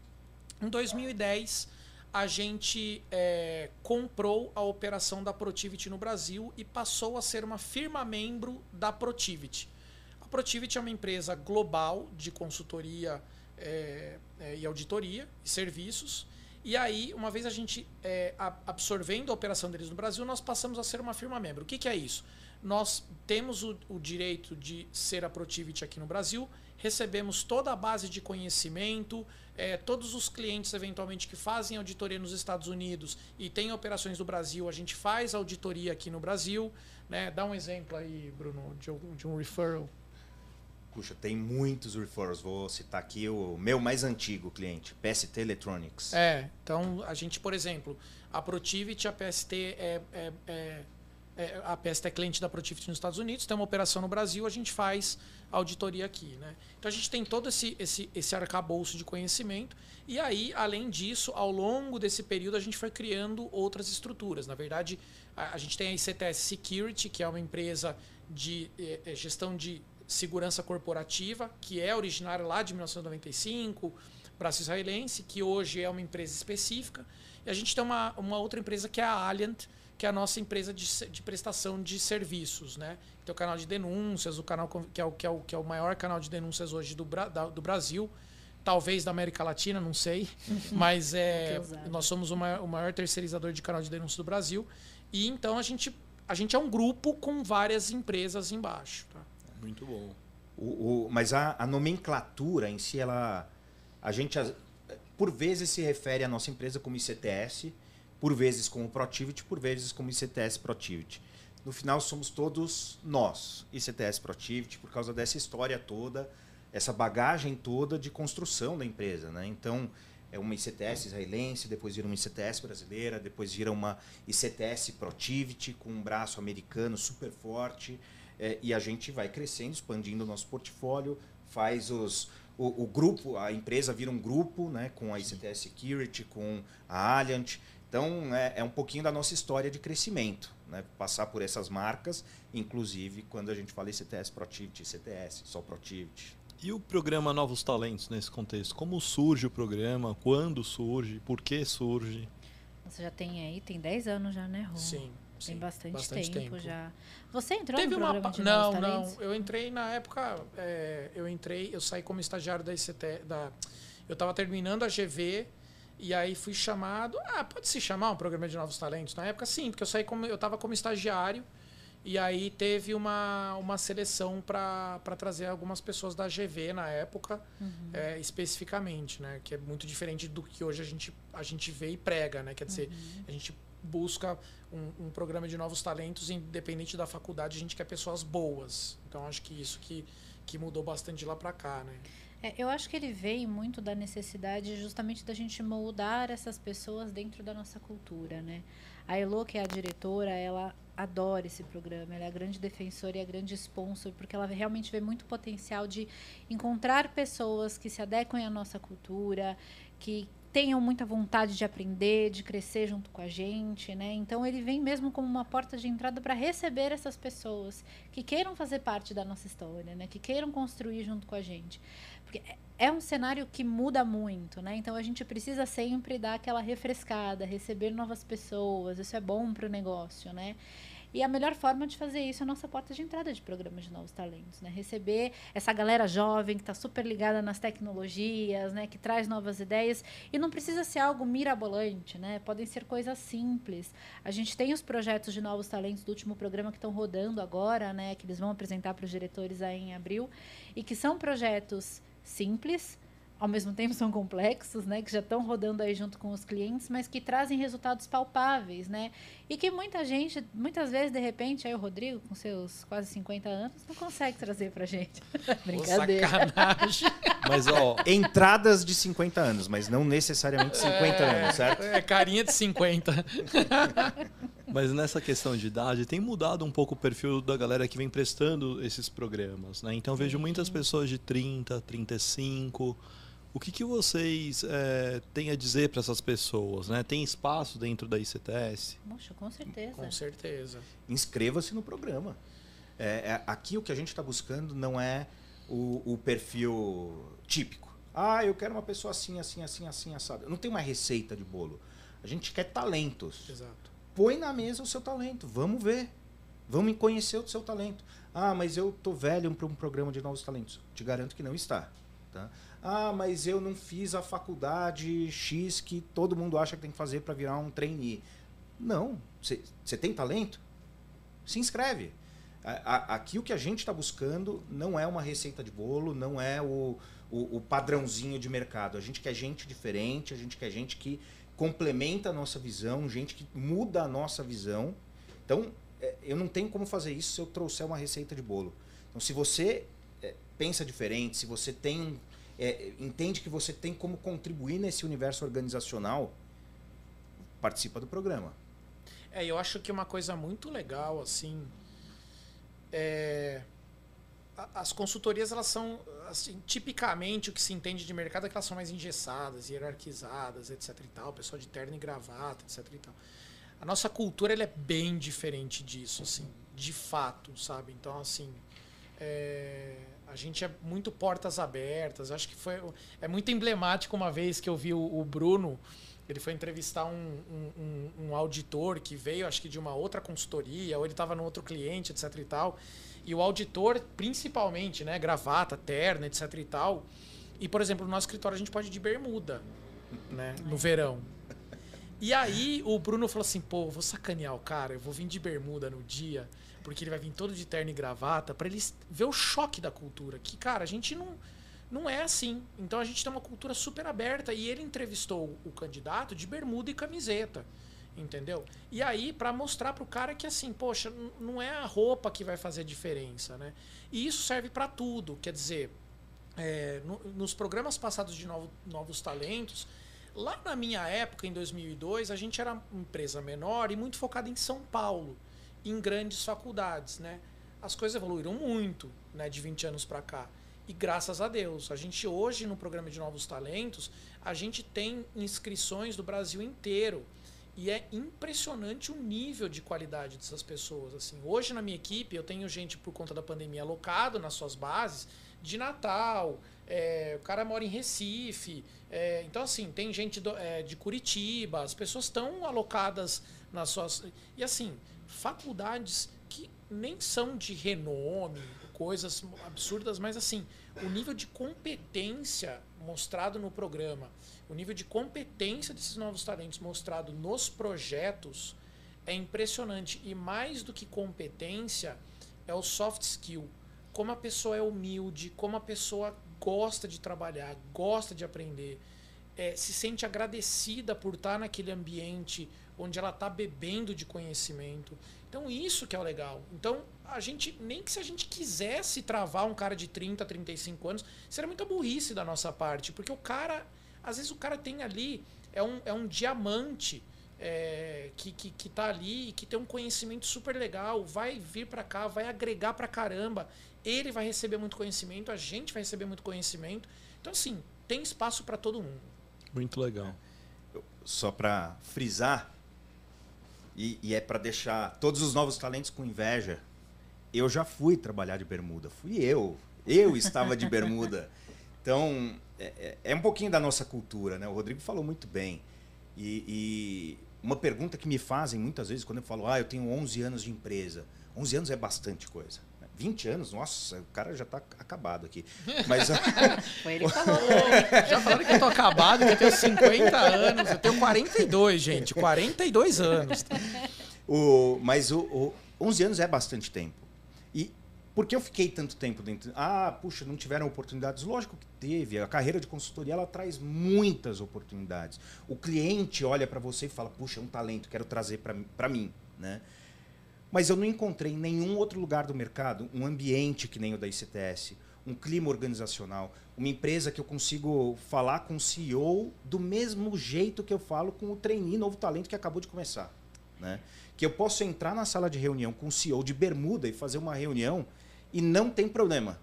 Em 2010, a gente é, comprou a operação da Protivity no Brasil e passou a ser uma firma membro da Protivity. A Protivity é uma empresa global de consultoria é, é, e auditoria e serviços. E aí, uma vez a gente é, absorvendo a operação deles no Brasil, nós passamos a ser uma firma membro. O que, que é isso? Nós temos o, o direito de ser a Protivity aqui no Brasil, recebemos toda a base de conhecimento, é, todos os clientes, eventualmente, que fazem auditoria nos Estados Unidos e têm operações no Brasil, a gente faz auditoria aqui no Brasil. Né? Dá um exemplo aí, Bruno, de, de um referral. Puxa, tem muitos referrals. Vou citar aqui o meu mais antigo cliente, PST Electronics. É, então a gente, por exemplo, a Protivity, a PST é, é, é, é a PST é cliente da Protivity nos Estados Unidos, tem uma operação no Brasil, a gente faz auditoria aqui. Né? Então a gente tem todo esse, esse, esse arcabouço de conhecimento. E aí, além disso, ao longo desse período, a gente foi criando outras estruturas. Na verdade, a, a gente tem a ICTS Security, que é uma empresa de eh, gestão de segurança corporativa, que é originária lá de 1995, braço israelense, que hoje é uma empresa específica. E a gente tem uma, uma outra empresa que é a Alliant, que é a nossa empresa de, de prestação de serviços, né? Tem o canal de denúncias, o canal que é o, que é o, que é o maior canal de denúncias hoje do, da, do Brasil, talvez da América Latina, não sei, mas é, nós somos o maior, o maior terceirizador de canal de denúncias do Brasil. E então a gente, a gente é um grupo com várias empresas embaixo. Muito bom. O, o, mas a, a, nomenclatura em si, ela. A gente, por vezes, se refere à nossa empresa como ICTS, por vezes como Protivity, por vezes como ICTS Protivity. No final somos todos nós, ICTS Protivity, por causa dessa história toda, essa bagagem toda de construção da empresa. Né? Então, é uma ICTS israelense, depois vira uma ICTS brasileira, depois vira uma ICTS Protivity, com um braço americano super forte. É, e a gente vai crescendo, expandindo o nosso portfólio, faz os, o, o, grupo, a empresa vira um grupo né, com a ICTS Security, com a Alliant. Então, é, é um pouquinho da nossa história de crescimento, né? passar por essas marcas, inclusive quando a gente fala ICTS Protivity, ICTS, só Protivity. E o programa Novos Talentos nesse contexto? Como surge o programa? Quando surge? Por que surge? Você já tem aí, tem 10 anos já, né, Rô? Sim. Tem bastante, bastante tempo, tempo, já. Você entrou Teve no programa uma... de Não, não. Eu entrei na época. É, eu entrei, eu saí como estagiário da ICT. Da, eu estava terminando a GV e aí fui chamado. Ah, pode se chamar um programa de novos talentos? Na época, sim, porque eu saí como eu estava como estagiário. E aí teve uma, uma seleção para trazer algumas pessoas da GV na época, uhum. é, especificamente, né? Que é muito diferente do que hoje a gente, a gente vê e prega, né? Quer dizer, uhum. a gente busca um, um, programa de novos talentos, independente da faculdade, a gente quer pessoas boas. Então acho que isso que, que mudou bastante de lá para cá, né? É, eu acho que ele veio muito da necessidade justamente da gente moldar essas pessoas dentro da nossa cultura, né? A Elo, que é a diretora, ela adora esse programa, ela é a grande defensora e a grande sponsor, porque ela realmente vê muito potencial de encontrar pessoas que se adequem à nossa cultura, que tenham muita vontade de aprender, de crescer junto com a gente, né? Então ele vem mesmo como uma porta de entrada para receber essas pessoas que queiram fazer parte da nossa história, né? Que queiram construir junto com a gente. Porque é um cenário que muda muito, né? Então a gente precisa sempre dar aquela refrescada, receber novas pessoas, isso é bom para o negócio, né? E a melhor forma de fazer isso é a nossa porta de entrada de programas de novos talentos, né? Receber essa galera jovem que está super ligada nas tecnologias, né? Que traz novas ideias e não precisa ser algo mirabolante, né? Podem ser coisas simples. A gente tem os projetos de novos talentos do último programa que estão rodando agora, né? Que eles vão apresentar para os diretores aí em abril e que são projetos simples, ao mesmo tempo são complexos, né, que já estão rodando aí junto com os clientes, mas que trazem resultados palpáveis, né? E que muita gente, muitas vezes, de repente, aí o Rodrigo, com seus quase 50 anos, não consegue trazer pra gente. Brincadeira. Sacanagem. mas, ó, entradas de 50 anos, mas não necessariamente 50 é, anos, certo? É, carinha de 50. Mas nessa questão de idade, tem mudado um pouco o perfil da galera que vem prestando esses programas, né? Então eu vejo muitas pessoas de 30, 35. O que, que vocês é, têm a dizer para essas pessoas? Né? Tem espaço dentro da ICTS? Poxa, com certeza. Com certeza. Inscreva-se no programa. É, é, aqui o que a gente está buscando não é o, o, perfil típico. Ah, eu quero uma pessoa assim, assim, assim, assim, assado. Não tem uma receita de bolo. A gente quer talentos. Exato. Põe na mesa o seu talento. Vamos ver. Vamos conhecer o seu talento. Ah, mas eu tô velho para um programa de novos talentos. Te garanto que não está. Tá? Ah, mas eu não fiz a faculdade X que todo mundo acha que tem que fazer para virar um trainee. Não. Você tem talento? Se inscreve. aqui o que a gente está buscando não é uma receita de bolo, não é o, o, o, padrãozinho de mercado. A gente quer gente diferente, a gente quer gente que complementa a nossa visão, gente que muda a nossa visão. Então, é, eu não tenho como fazer isso se eu trouxer uma receita de bolo. Então, se você é, pensa diferente, se você tem é, entende que você tem como contribuir nesse universo organizacional, participa do programa. É, eu acho que uma coisa muito legal, assim, é, as consultorias elas são assim, tipicamente o que se entende de mercado é que elas são mais engessadas, hierarquizadas, etc e tal, pessoal de terno e gravata, etc e tal. A nossa cultura ela é bem diferente disso, assim, de fato, sabe? Então, assim, é, a gente é muito portas abertas. Acho que foi é muito emblemático uma vez que eu vi o, o Bruno, ele foi entrevistar um, um, um, auditor que veio, acho que de uma outra consultoria, ou ele estava no outro cliente, etc e tal. E o auditor, principalmente, né, gravata, terna, etc e tal. E, por exemplo, no nosso escritório a gente pode ir de bermuda, né, no verão. E aí o Bruno falou assim, pô, vou sacanear o cara, eu vou vir de bermuda no dia, porque ele vai vir todo de terno e gravata, para eles ver o choque da cultura. Que, cara, a gente não, não é assim. Então a gente tem uma cultura super aberta. E ele entrevistou o candidato de bermuda e camiseta entendeu? E aí para mostrar pro cara que assim, poxa, não é a roupa que vai fazer a diferença, né? E isso serve para tudo, quer dizer, é, no, nos programas passados de novo, novos talentos, lá na minha época, em 2002, a gente era empresa menor e muito focada em São Paulo, em grandes faculdades, né? As coisas evoluíram muito, né, de 20 anos para cá. E graças a Deus, a gente hoje no programa de novos talentos, a gente tem inscrições do Brasil inteiro. E é impressionante o nível de qualidade dessas pessoas. Assim, hoje na minha equipe eu tenho gente por conta da pandemia alocado nas suas bases de Natal. É, o cara mora em Recife. É, então assim tem gente do, é, de Curitiba. As pessoas estão alocadas nas suas e assim faculdades que nem são de renome, coisas absurdas, mas assim o nível de competência mostrado no programa o nível de competência desses novos talentos mostrado nos projetos é impressionante. E mais do que competência, é o soft skill. Como a pessoa é humilde, como a pessoa gosta de trabalhar, gosta de aprender, é, se sente agradecida por estar naquele ambiente onde ela está bebendo de conhecimento. Então, isso que é o legal. Então, a gente, nem que se a gente quisesse travar um cara de 30, 35 anos, seria muita burrice da nossa parte, porque o cara às vezes o cara tem ali, é um, é um diamante é, que, que, que tá ali e que tem um conhecimento super legal, vai vir para cá, vai agregar pra caramba. Ele vai receber muito conhecimento, a gente vai receber muito conhecimento. Então, assim, tem espaço para todo mundo. Muito legal. Só para frisar, e, e é para deixar todos os novos talentos com inveja. Eu já fui trabalhar de bermuda, fui eu. Eu estava de bermuda. Então, é, é, é, um pouquinho da nossa cultura, né? O Rodrigo falou muito bem. E, e, uma pergunta que me fazem muitas vezes quando eu falo, ah, eu tenho 11 anos de empresa. 11 anos é bastante coisa. 20 anos, nossa, o cara já está acabado aqui. Mas Foi ele que falou. já falaram que eu tô acabado, que eu tenho 50 anos, eu tenho 42, gente, 42 anos. O, mas o, o 11 anos é bastante tempo. E por que eu fiquei tanto tempo dentro? Ah, puxa, não tiveram oportunidades? Lógico que teve. A carreira de consultoria ela traz muitas oportunidades. O cliente olha para você e fala: puxa, é um talento, quero trazer para mim. Né? Mas eu não encontrei em nenhum outro lugar do mercado um ambiente que nem o da ICTS, um clima organizacional, uma empresa que eu consigo falar com o CEO do mesmo jeito que eu falo com o trainee novo talento que acabou de começar. Né? Que eu posso entrar na sala de reunião com o CEO de bermuda e fazer uma reunião e não tem problema.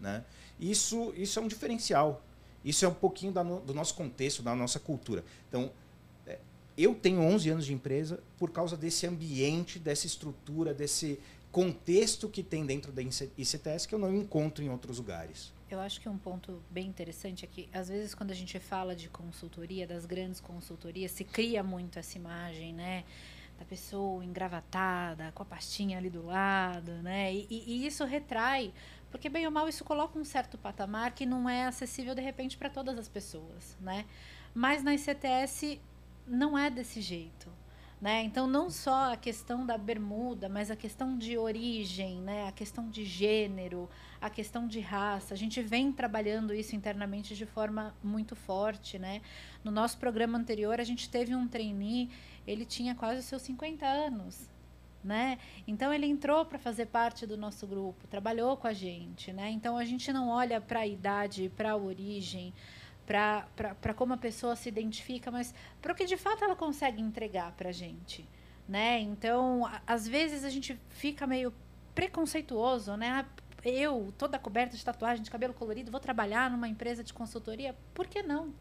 Né? Isso, isso é um diferencial. Isso é um pouquinho da do nosso contexto, da nossa cultura. Então, eu tenho 11 anos de empresa por causa desse ambiente, dessa estrutura, desse contexto que tem dentro da ICTS que eu não encontro em outros lugares. Eu acho que um ponto bem interessante é que, às vezes, quando a gente fala de consultoria, das grandes consultorias, se cria muito essa imagem, né? Da pessoa engravatada, com a pastinha ali do lado, né? E, e isso retrai, porque, bem ou mal, isso coloca um certo patamar que não é acessível, de repente, para todas as pessoas, né? Mas na ICTS não é desse jeito. Né? Então, não só a questão da bermuda, mas a questão de origem, né? a questão de gênero, a questão de raça. A gente vem trabalhando isso internamente de forma muito forte. Né? No nosso programa anterior, a gente teve um trainee, ele tinha quase os seus 50 anos. Né? Então ele entrou para fazer parte do nosso grupo, trabalhou com a gente, né? Então a gente não olha para a idade, para a origem, para como a pessoa se identifica, mas para o que de fato ela consegue entregar para a gente. Né? Então, a, às vezes a gente fica meio preconceituoso, né? Ah, eu, toda coberta de tatuagem, de cabelo colorido, vou trabalhar numa empresa de consultoria, por que não?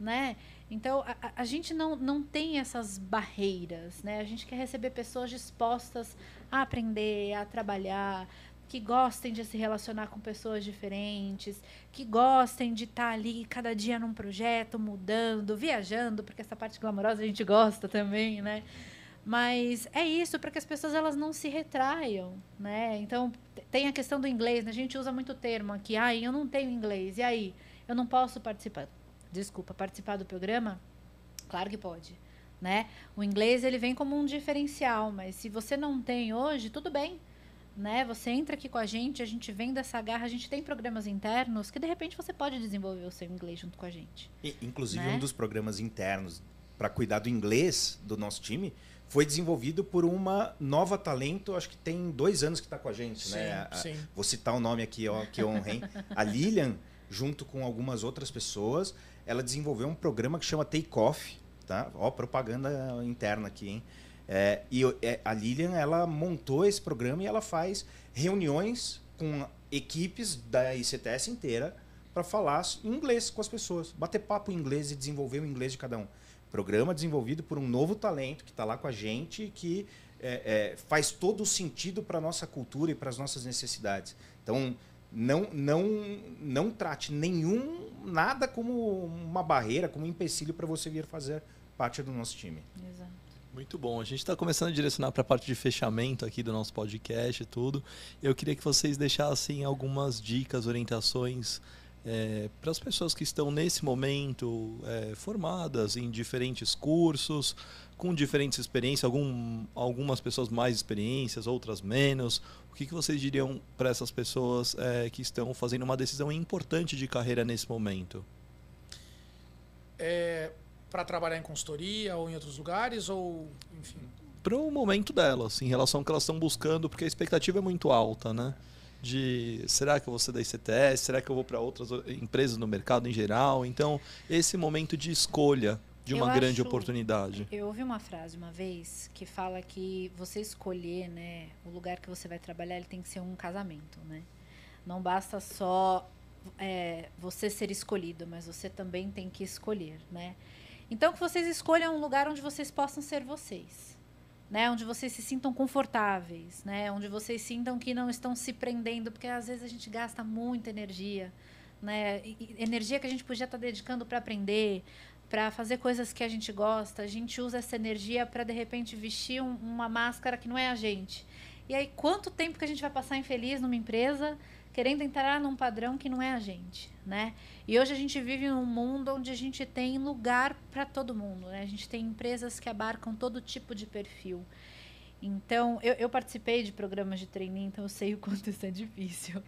Né? Então, a, a gente não, não tem essas barreiras, né? A gente quer receber pessoas dispostas a aprender, a trabalhar, que gostem de se relacionar com pessoas diferentes, que gostem de estar tá ali cada dia num projeto, mudando, viajando, porque essa parte glamourosa a gente gosta também, né? Mas é isso, para que as pessoas elas não se retraiam, né? Então, tem a questão do inglês, né? A gente usa muito termo aqui, ah, eu não tenho inglês, e aí? Eu não posso participar, desculpa, participar do programa? Claro que pode, né? O inglês, ele vem como um diferencial, mas se você não tem hoje, tudo bem, né? Você entra aqui com a gente, a gente vem dessa garra, a gente tem programas internos que de repente você pode desenvolver o seu inglês junto com a gente. E, inclusive né? um dos programas internos para cuidar do inglês do nosso time foi desenvolvido por uma nova talento, acho que tem dois anos que está com a gente, sim, né? A, sim. Vou citar o nome aqui, ó, que honrem. a Lilian, junto com algumas outras pessoas, ela desenvolveu um programa que chama Take Off, tá? Ó, propaganda interna aqui, hein? É, e é, a Lilian ela montou esse programa e ela faz reuniões com equipes da ICTS inteira para falar inglês com as pessoas, bater papo em inglês e desenvolver o inglês de cada um. Programa desenvolvido por um novo talento que está lá com a gente que é, é, faz todo o sentido para a nossa cultura e para as nossas necessidades. Então, não, não, não trate nenhum, nada como uma barreira, como um empecilho para você vir fazer parte do nosso time. Exato. Muito bom. A gente está começando a direcionar para a parte de fechamento aqui do nosso podcast e tudo. Eu queria que vocês deixassem algumas dicas, orientações é, para as pessoas que estão nesse momento é, formadas em diferentes cursos, com diferentes experiências, algum, algumas pessoas mais experiências, outras menos. O que, que vocês diriam para essas pessoas é, que estão fazendo uma decisão importante de carreira nesse momento? É, para trabalhar em consultoria ou em outros lugares ou enfim? Para o momento delas em relação ao que elas estão buscando porque a expectativa é muito alta né? De será que eu vou ser da ICTS será que eu vou para outras empresas no mercado em geral? Então esse momento de escolha de uma eu grande acho, oportunidade. Eu ouvi uma frase uma vez que fala que você escolher né o lugar que você vai trabalhar ele tem que ser um casamento né? Não basta só é, você ser escolhido mas você também tem que escolher né então, que vocês escolham um lugar onde vocês possam ser vocês. Né, onde vocês se sintam confortáveis, né, onde vocês sintam que não estão se prendendo, porque às vezes a gente gasta muita energia, né, energia que a gente podia estar dedicando para aprender, para fazer coisas que a gente gosta, a gente usa essa energia para de repente vestir um, uma máscara que não é a gente. E aí quanto tempo que a gente vai passar infeliz numa empresa querendo entrar num padrão que não é a gente, né? E hoje a gente vive num mundo onde a gente tem lugar para todo mundo, né? A gente tem empresas que abarcam todo tipo de perfil. Então, eu, eu participei de programas de treininho, então eu sei o quanto isso é difícil.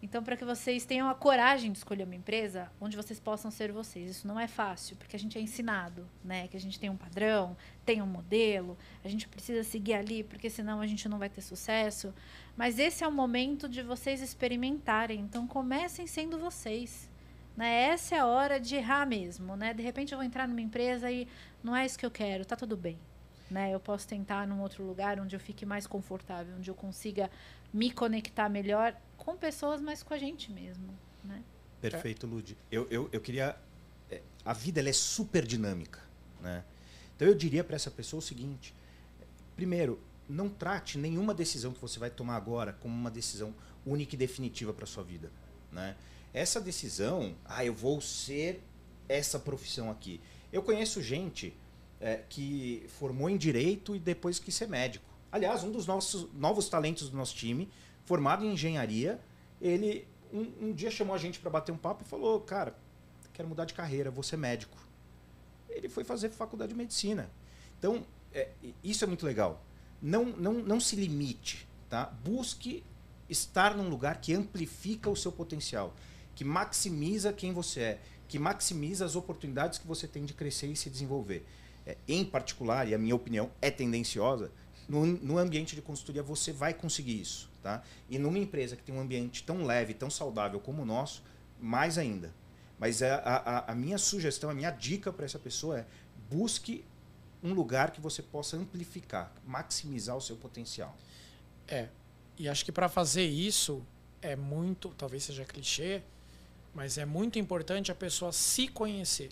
Então, para que vocês tenham a coragem de escolher uma empresa onde vocês possam ser vocês. Isso não é fácil, porque a gente é ensinado, né? Que a gente tem um padrão, tem um modelo, a gente precisa seguir ali, porque senão a gente não vai ter sucesso. Mas esse é o momento de vocês experimentarem. Então, comecem sendo vocês. Né? Essa é a hora de errar mesmo, né? De repente eu vou entrar numa empresa e não é isso que eu quero, tá tudo bem. Né? Eu posso tentar num outro lugar onde eu fique mais confortável, onde eu consiga me conectar melhor com pessoas, mas com a gente mesmo. Né? Perfeito, Lud. Eu, eu, eu queria. é, A vida ela é super dinâmica. Né? Então eu diria para essa pessoa o seguinte: primeiro, não trate nenhuma decisão que você vai tomar agora como uma decisão única e definitiva para sua vida. Né? Essa decisão, ah, eu vou ser essa profissão aqui. Eu conheço gente é, que formou em direito e depois quis ser médico. Aliás, um dos nossos novos talentos do nosso time, formado em engenharia, ele um, um dia chamou a gente para bater um papo e falou: Cara, quero mudar de carreira, vou ser médico. Ele foi fazer faculdade de medicina. Então, é, isso é muito legal. Não, não, não se limite, tá? Busque estar num lugar que amplifica o seu potencial, que maximiza quem você é, que maximiza as oportunidades que você tem de crescer e se desenvolver. É, em particular, e a minha opinião é tendenciosa, no, no ambiente de consultoria você vai conseguir isso. Tá? E numa empresa que tem um ambiente tão leve, tão saudável como o nosso, mais ainda. Mas a, a, a minha sugestão, a minha dica para essa pessoa é busque um lugar que você possa amplificar, maximizar o seu potencial. É. E acho que para fazer isso é muito, talvez seja clichê, mas é muito importante a pessoa se conhecer.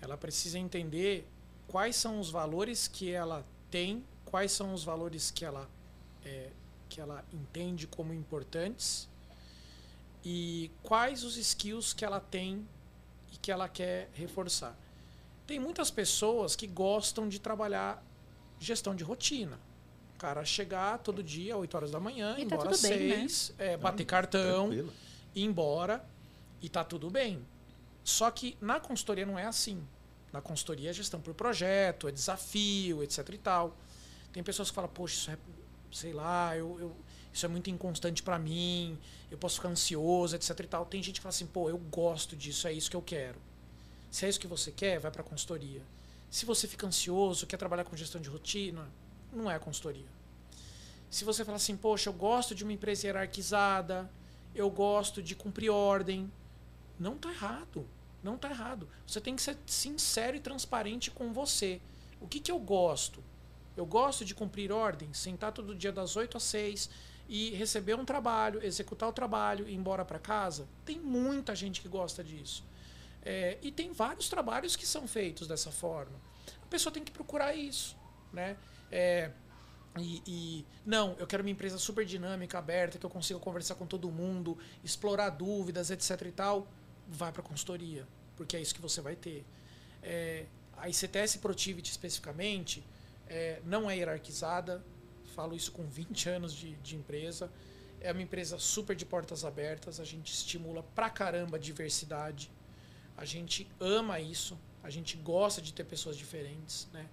Ela precisa entender quais são os valores que ela tem, quais são os valores que ela é, que ela entende como importantes e quais os skills que ela tem e que ela quer reforçar. Tem muitas pessoas que gostam de trabalhar gestão de rotina. O cara chegar todo dia, 8 horas da manhã, E ir tá embora tudo bem, né? 6, é, bater cartão, Tranquilo. ir embora e tá tudo bem. Só que na consultoria não é assim. Na consultoria é gestão por projeto, é desafio, etc e tal. Tem pessoas que falam, poxa, isso é, sei lá, eu, eu- isso é muito inconstante para mim, eu posso ficar ansioso, etc e tal. Tem gente que fala assim, pô, eu gosto disso, é isso que eu quero. Se é isso que você quer, vai para consultoria. Se você fica ansioso, quer trabalhar com gestão de rotina, não é consultoria. Se você fala assim, poxa, eu gosto de uma empresa hierarquizada, eu gosto de cumprir ordem, não tá errado. Não tá errado. Você tem que ser sincero e transparente com você. O que, que eu gosto? Eu gosto de cumprir ordem, sentar todo dia das 8 às 6 e receber um trabalho, executar o trabalho e ir embora para casa. Tem muita gente que gosta disso. É, e tem vários trabalhos que são feitos dessa forma. A pessoa tem que procurar isso. Né? É, e, e, não, eu quero uma empresa super dinâmica, aberta, que eu consiga conversar com todo mundo, explorar dúvidas, etc e tal. Vai para consultoria, porque é isso que você vai ter. É, a ICTS Protivity especificamente é, não é hierarquizada, falo isso com 20 anos de, de empresa. É uma empresa super de portas abertas, a gente estimula pra caramba a diversidade, a gente ama isso, a gente gosta de ter pessoas diferentes, né?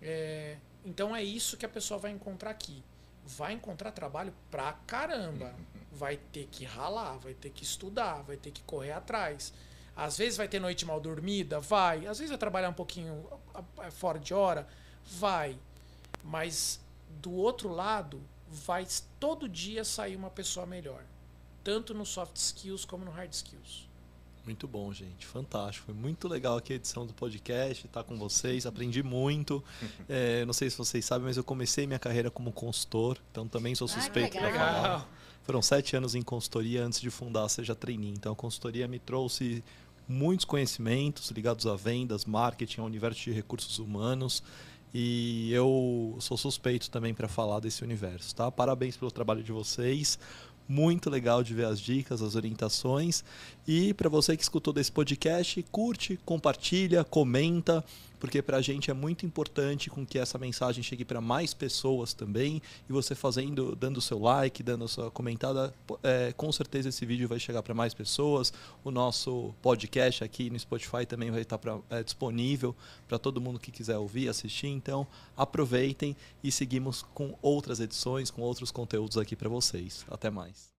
É, então é isso que a pessoa vai encontrar aqui. Vai encontrar trabalho pra caramba. Vai ter que ralar, vai ter que estudar, vai ter que correr atrás. Às vezes vai ter noite mal dormida, vai. Às vezes vai trabalhar um pouquinho fora de hora, vai. Mas do outro lado, vai todo dia sair uma pessoa melhor. Tanto no soft skills como no hard skills. Muito bom, gente. Fantástico. Foi muito legal aqui a edição do podcast, estar com vocês. Aprendi muito. É, não sei se vocês sabem, mas eu comecei minha carreira como consultor, então também sou Ah, suspeito pra legal. falar. Foram sete anos em consultoria antes de fundar a Seja Trainee. Então a consultoria me trouxe muitos conhecimentos ligados a vendas, marketing, ao universo de recursos humanos. E eu sou suspeito também para falar desse universo, tá? Parabéns pelo trabalho de vocês. Muito legal de ver as dicas, as orientações. E para você que escutou desse podcast, curte, compartilha, comenta, porque para a gente é muito importante com que essa mensagem chegue para mais pessoas também. E você fazendo, dando o seu like, dando a sua comentada, é, com certeza esse vídeo vai chegar para mais pessoas. O nosso podcast aqui no Spotify também vai estar pra, é, disponível para todo mundo que quiser ouvir, assistir. Então aproveitem e seguimos com outras edições, com outros conteúdos aqui para vocês. Até mais.